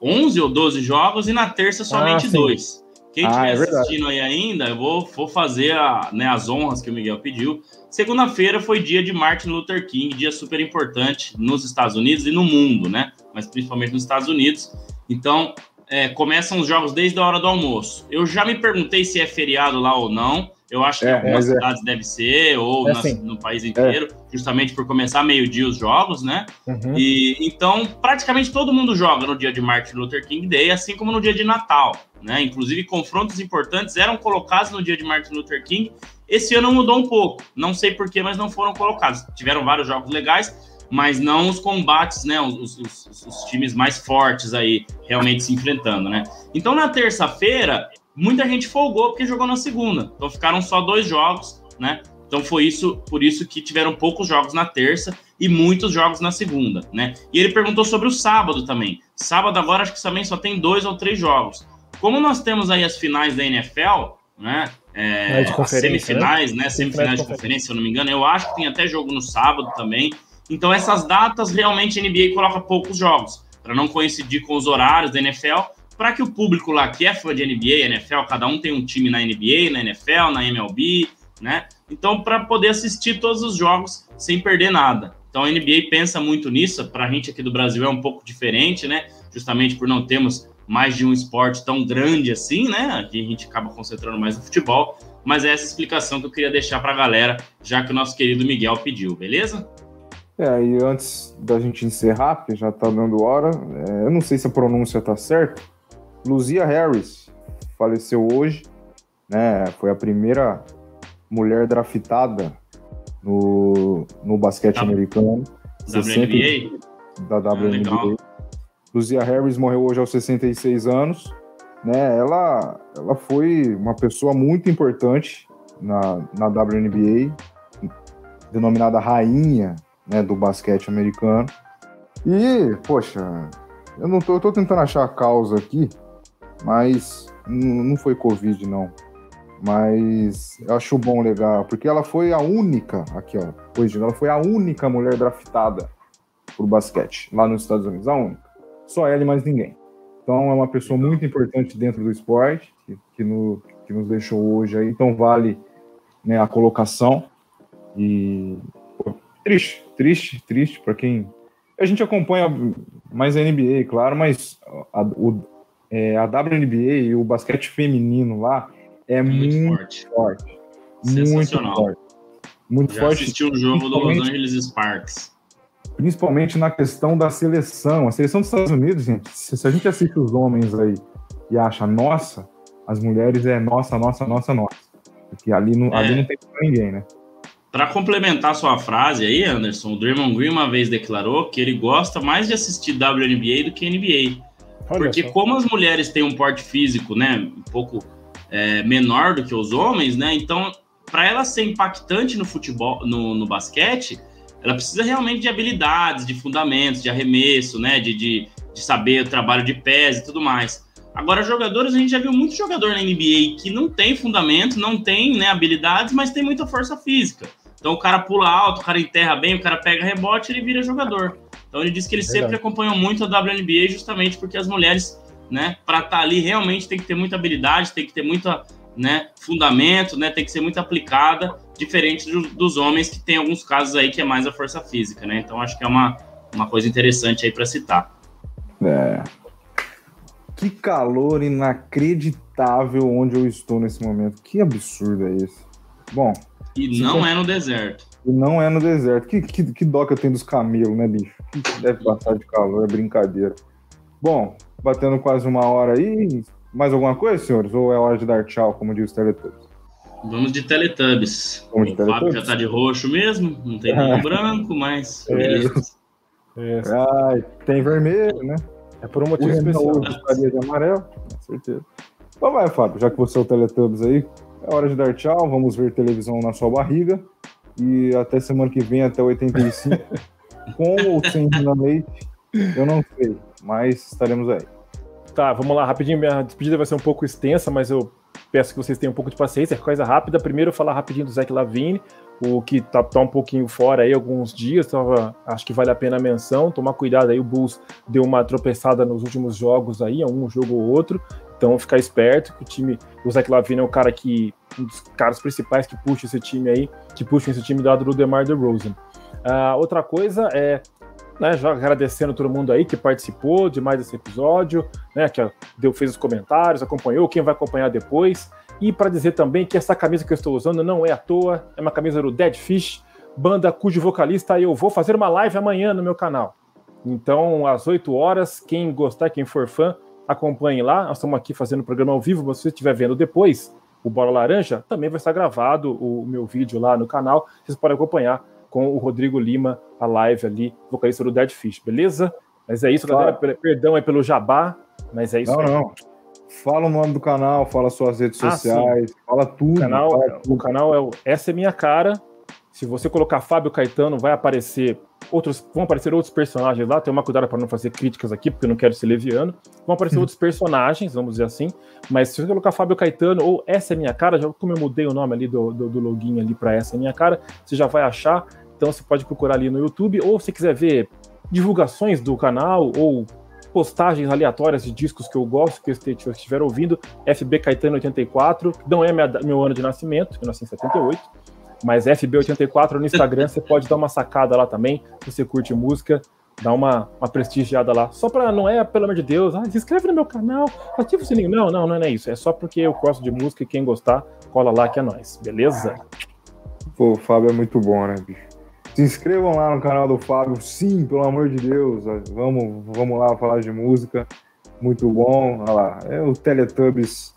11 ou 12 jogos e na terça somente ah, dois. Quem estiver ah, é assistindo aí ainda, eu vou, vou fazer a, né, as honras que o Miguel pediu. Segunda-feira foi dia de Martin Luther King, dia super importante nos Estados Unidos e no mundo, né? Mas principalmente nos Estados Unidos. Então, é, começam os jogos desde a hora do almoço. Eu já me perguntei se é feriado lá ou não. Eu acho que é, algumas é. cidades deve ser, ou é na, assim. no país inteiro, é. justamente por começar meio-dia os jogos, né? Uhum. E então, praticamente todo mundo joga no dia de Martin Luther King Day, assim como no dia de Natal, né? Inclusive, confrontos importantes eram colocados no dia de Martin Luther King. Esse ano mudou um pouco. Não sei porquê, mas não foram colocados. Tiveram vários jogos legais, mas não os combates, né? Os, os, os, times mais fortes aí realmente se enfrentando, né? Então na terça-feira, muita gente folgou porque jogou na segunda. Então ficaram só dois jogos, né? Então foi isso, por isso que tiveram poucos jogos na terça e muitos jogos na segunda, né? E ele perguntou sobre o sábado também. Sábado agora acho que também só tem dois ou três jogos. Como nós temos aí as finais da NFL, né? É, semifinais, né? né? Semifinais de conferência, se eu não me engano. Eu acho que tem até jogo no sábado também. Então, essas datas, realmente, a NBA coloca poucos jogos, para não coincidir com os horários da NFL, para que o público lá que é fã de NBA, NFL, cada um tem um time na NBA, na NFL, na MLB, né? Então, para poder assistir todos os jogos sem perder nada. Então, a NBA pensa muito nisso, para a gente aqui do Brasil é um pouco diferente, né? Justamente por não termos mais de um esporte tão grande assim, né? Aqui a gente acaba concentrando mais no futebol. Mas é essa explicação que eu queria deixar para a galera, já que o nosso querido Miguel pediu, beleza? É, e antes da gente encerrar, porque já tá dando hora, é, eu não sei se a pronúncia tá certa. Luzia Harris faleceu hoje, né? Foi a primeira mulher draftada no, no basquete americano. WNBA? Da WNBA. Ah, Luzia Harris morreu hoje aos 66 anos. Né? Ela, ela foi uma pessoa muito importante na, na WNBA, denominada rainha né, do basquete americano. E, poxa, eu não tô, eu tô tentando achar a causa aqui, mas não foi Covid, não. Mas eu acho bom, legal, porque ela foi a única, aqui ó, hoje, ela foi a única mulher draftada pro basquete lá nos Estados Unidos, a única. Só ela e mais ninguém. Então é uma pessoa muito importante dentro do esporte, que, que, no, que nos deixou hoje aí, então vale né, a colocação. E triste, triste, triste para quem. A gente acompanha mais a NBA, claro, mas a, o, é, a WNBA e o basquete feminino lá é muito, muito forte. forte. Sensacional. Muito forte. Muito Já forte. assisti o jogo do Los Angeles Sparks. Principalmente na questão da seleção. A seleção dos Estados Unidos, gente, se, se a gente assiste os homens aí e acha nossa, as mulheres é nossa, nossa, nossa, nossa. Porque ali não, é. ali não tem pra ninguém, né? Para complementar sua frase aí, Anderson, o Draymond Green uma vez declarou que ele gosta mais de assistir WNBA do que NBA. Olha porque só. como as mulheres têm um porte físico, né, um pouco é, menor do que os homens, né? Então, para ela ser impactante no futebol, no, no, basquete, ela precisa realmente de habilidades, de fundamentos, de arremesso, né? De, de, de saber o trabalho de pés e tudo mais. Agora, jogadores, a gente já viu muito jogador na NBA que não tem fundamento, não tem né, habilidades, mas tem muita força física. Então o cara pula alto, o cara enterra bem, o cara pega rebote, ele vira jogador. Então ele disse que ele sempre acompanhou muito a WNBA justamente porque as mulheres né? Para estar tá ali realmente tem que ter muita habilidade, tem que ter muita, né, fundamento, né? Tem que ser muito aplicada, diferente do, dos homens que tem alguns casos aí que é mais a força física, né? Então acho que é uma, uma coisa interessante aí para citar. É. Que calor inacreditável onde eu estou nesse momento. Que absurdo é esse? Bom. E não é no deserto. E não é no deserto. Que, que, que dó que eu tenho dos camelos, né, bicho? Deve passar de calor, é brincadeira. Bom, batendo quase uma hora aí. Mais alguma coisa, senhores? Ou é hora de dar tchau, como diz o Teletubbies? Vamos de Teletubbies. Vamos de o Teletubbies? Fábio já tá de roxo mesmo, não tem nenhum branco, mas é. beleza. É. Ai, tem vermelho, né? É por um motivo especial. Gostaria de amarelo, com certeza. Então vai, Fábio, já que você é o Teletubbies aí, é hora de dar tchau, vamos ver televisão na sua barriga. E até semana que vem, até 85. com ou sem Leite, eu não sei mas estaremos aí. Tá, vamos lá, rapidinho. Minha despedida vai ser um pouco extensa, mas eu peço que vocês tenham um pouco de paciência, é coisa rápida. Primeiro, falar rapidinho do Zach Lavine, o que tá, tá, um pouquinho fora aí alguns dias, tava, acho que vale a pena a menção. Tomar cuidado aí, o Bulls deu uma tropeçada nos últimos jogos aí, um jogo ou outro. Então, ficar esperto que o time, o Zach Lavine é o cara que, um dos caras principais que puxa esse time aí, que puxa esse time dado do DeMar DeRozan. Uh, outra coisa é né, já agradecendo todo mundo aí que participou de mais episódio, né, que deu, fez os comentários, acompanhou, quem vai acompanhar depois. E para dizer também que essa camisa que eu estou usando não é à toa, é uma camisa do Dead Fish, banda cujo vocalista eu vou fazer uma live amanhã no meu canal. Então, às 8 horas, quem gostar, quem for fã, acompanhe lá. Nós estamos aqui fazendo o programa ao vivo, se você estiver vendo depois, o Bola Laranja, também vai estar gravado o meu vídeo lá no canal, vocês podem acompanhar com o Rodrigo Lima, a live ali, vocalista do Dead Fish, beleza? Mas é isso, claro. galera. Perdão aí pelo jabá, mas é isso não, aí. Não. Fala o nome do canal, fala suas redes ah, sociais, sim. fala tudo. O canal, fala tudo. o canal é o Essa é Minha Cara. Se você colocar Fábio Caetano, vai aparecer outros, vão aparecer outros personagens lá. Tem uma cuidado para não fazer críticas aqui, porque eu não quero ser leviano. Vão aparecer uhum. outros personagens, vamos dizer assim. Mas se você colocar Fábio Caetano ou Essa é Minha Cara, já como eu mudei o nome ali do, do, do login ali para Essa é Minha Cara, você já vai achar. Então você pode procurar ali no YouTube, ou se quiser ver divulgações do canal, ou postagens aleatórias de discos que eu gosto, que eu estiver ouvindo, FB Caetano 84, não é minha, meu ano de nascimento, eu nasci em 78, mas FB84 no Instagram, você pode dar uma sacada lá também, se você curte música, dá uma, uma prestigiada lá. Só para não é, pelo amor de Deus, ah, se inscreve no meu canal, ativa o sininho. Não, não, não é isso. É só porque eu gosto de música e quem gostar, cola lá que é nós, beleza? Pô, o Fábio é muito bom, né, bicho? Se inscrevam lá no canal do Fábio, sim, pelo amor de Deus. Vamos, vamos lá falar de música. Muito bom. Olha lá, é o Teletubbies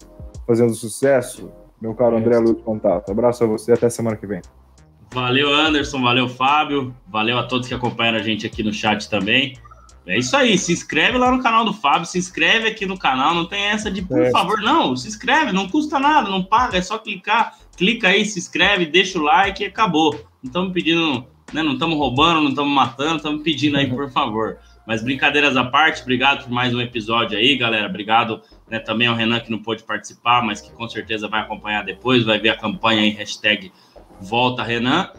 fazendo sucesso. Meu caro André Luiz Contato. Abraço a você, até semana que vem. Valeu, Anderson, valeu, Fábio, valeu a todos que acompanharam a gente aqui no chat também. É isso aí, se inscreve lá no canal do Fábio, se inscreve aqui no canal, não tem essa de por é. favor, não, se inscreve, não custa nada, não paga, é só clicar, clica aí, se inscreve, deixa o like e acabou. Não estamos pedindo, né, não estamos roubando, não estamos matando, estamos pedindo aí, por favor. Mas brincadeiras à parte, obrigado por mais um episódio aí, galera. Obrigado né, também ao Renan que não pôde participar, mas que com certeza vai acompanhar depois, vai ver a campanha aí, hashtag Volta Renan.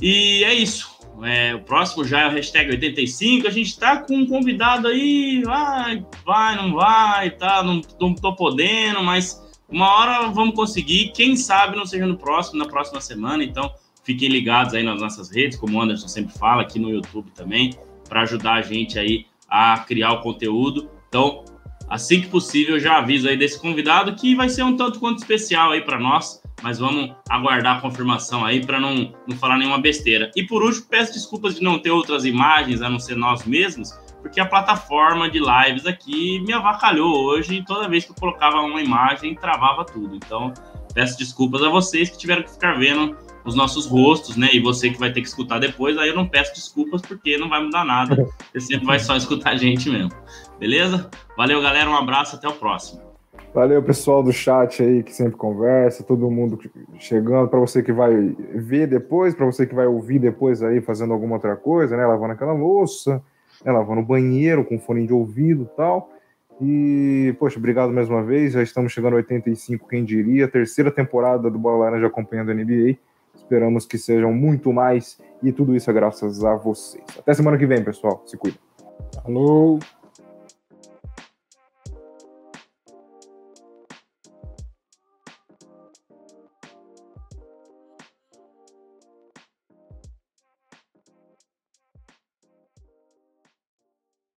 E é isso. É, o próximo já é o hashtag 85. A gente tá com um convidado aí, vai, vai, não vai, tá, não, não tô podendo, mas uma hora vamos conseguir. Quem sabe não seja no próximo, na próxima semana. Então, fiquem ligados aí nas nossas redes, como o Anderson sempre fala, aqui no YouTube também para ajudar a gente aí a criar o conteúdo. Então, assim que possível, já aviso aí desse convidado que vai ser um tanto quanto especial aí para nós, mas vamos aguardar a confirmação aí para não, não falar nenhuma besteira. E por último, peço desculpas de não ter outras imagens a não ser nós mesmos, porque a plataforma de lives aqui me avacalhou hoje e toda vez que eu colocava uma imagem travava tudo. Então, peço desculpas a vocês que tiveram que ficar vendo os nossos rostos, né? E você que vai ter que escutar depois, aí eu não peço desculpas porque não vai mudar nada. Você sempre vai só escutar a gente mesmo. Beleza? Valeu, galera. Um abraço, até o próximo. Valeu, pessoal do chat aí que sempre conversa, todo mundo chegando, para você que vai ver depois, para você que vai ouvir depois aí fazendo alguma outra coisa, né? Lavando aquela louça, né? lavando o banheiro com fone de ouvido e tal. E, poxa, obrigado mais uma vez. Já estamos chegando a 85, quem diria. Terceira temporada do Bola Laranja acompanhando a NBA. Esperamos que sejam muito mais e tudo isso é graças a vocês. Até semana que vem, pessoal. Se cuida. Falou!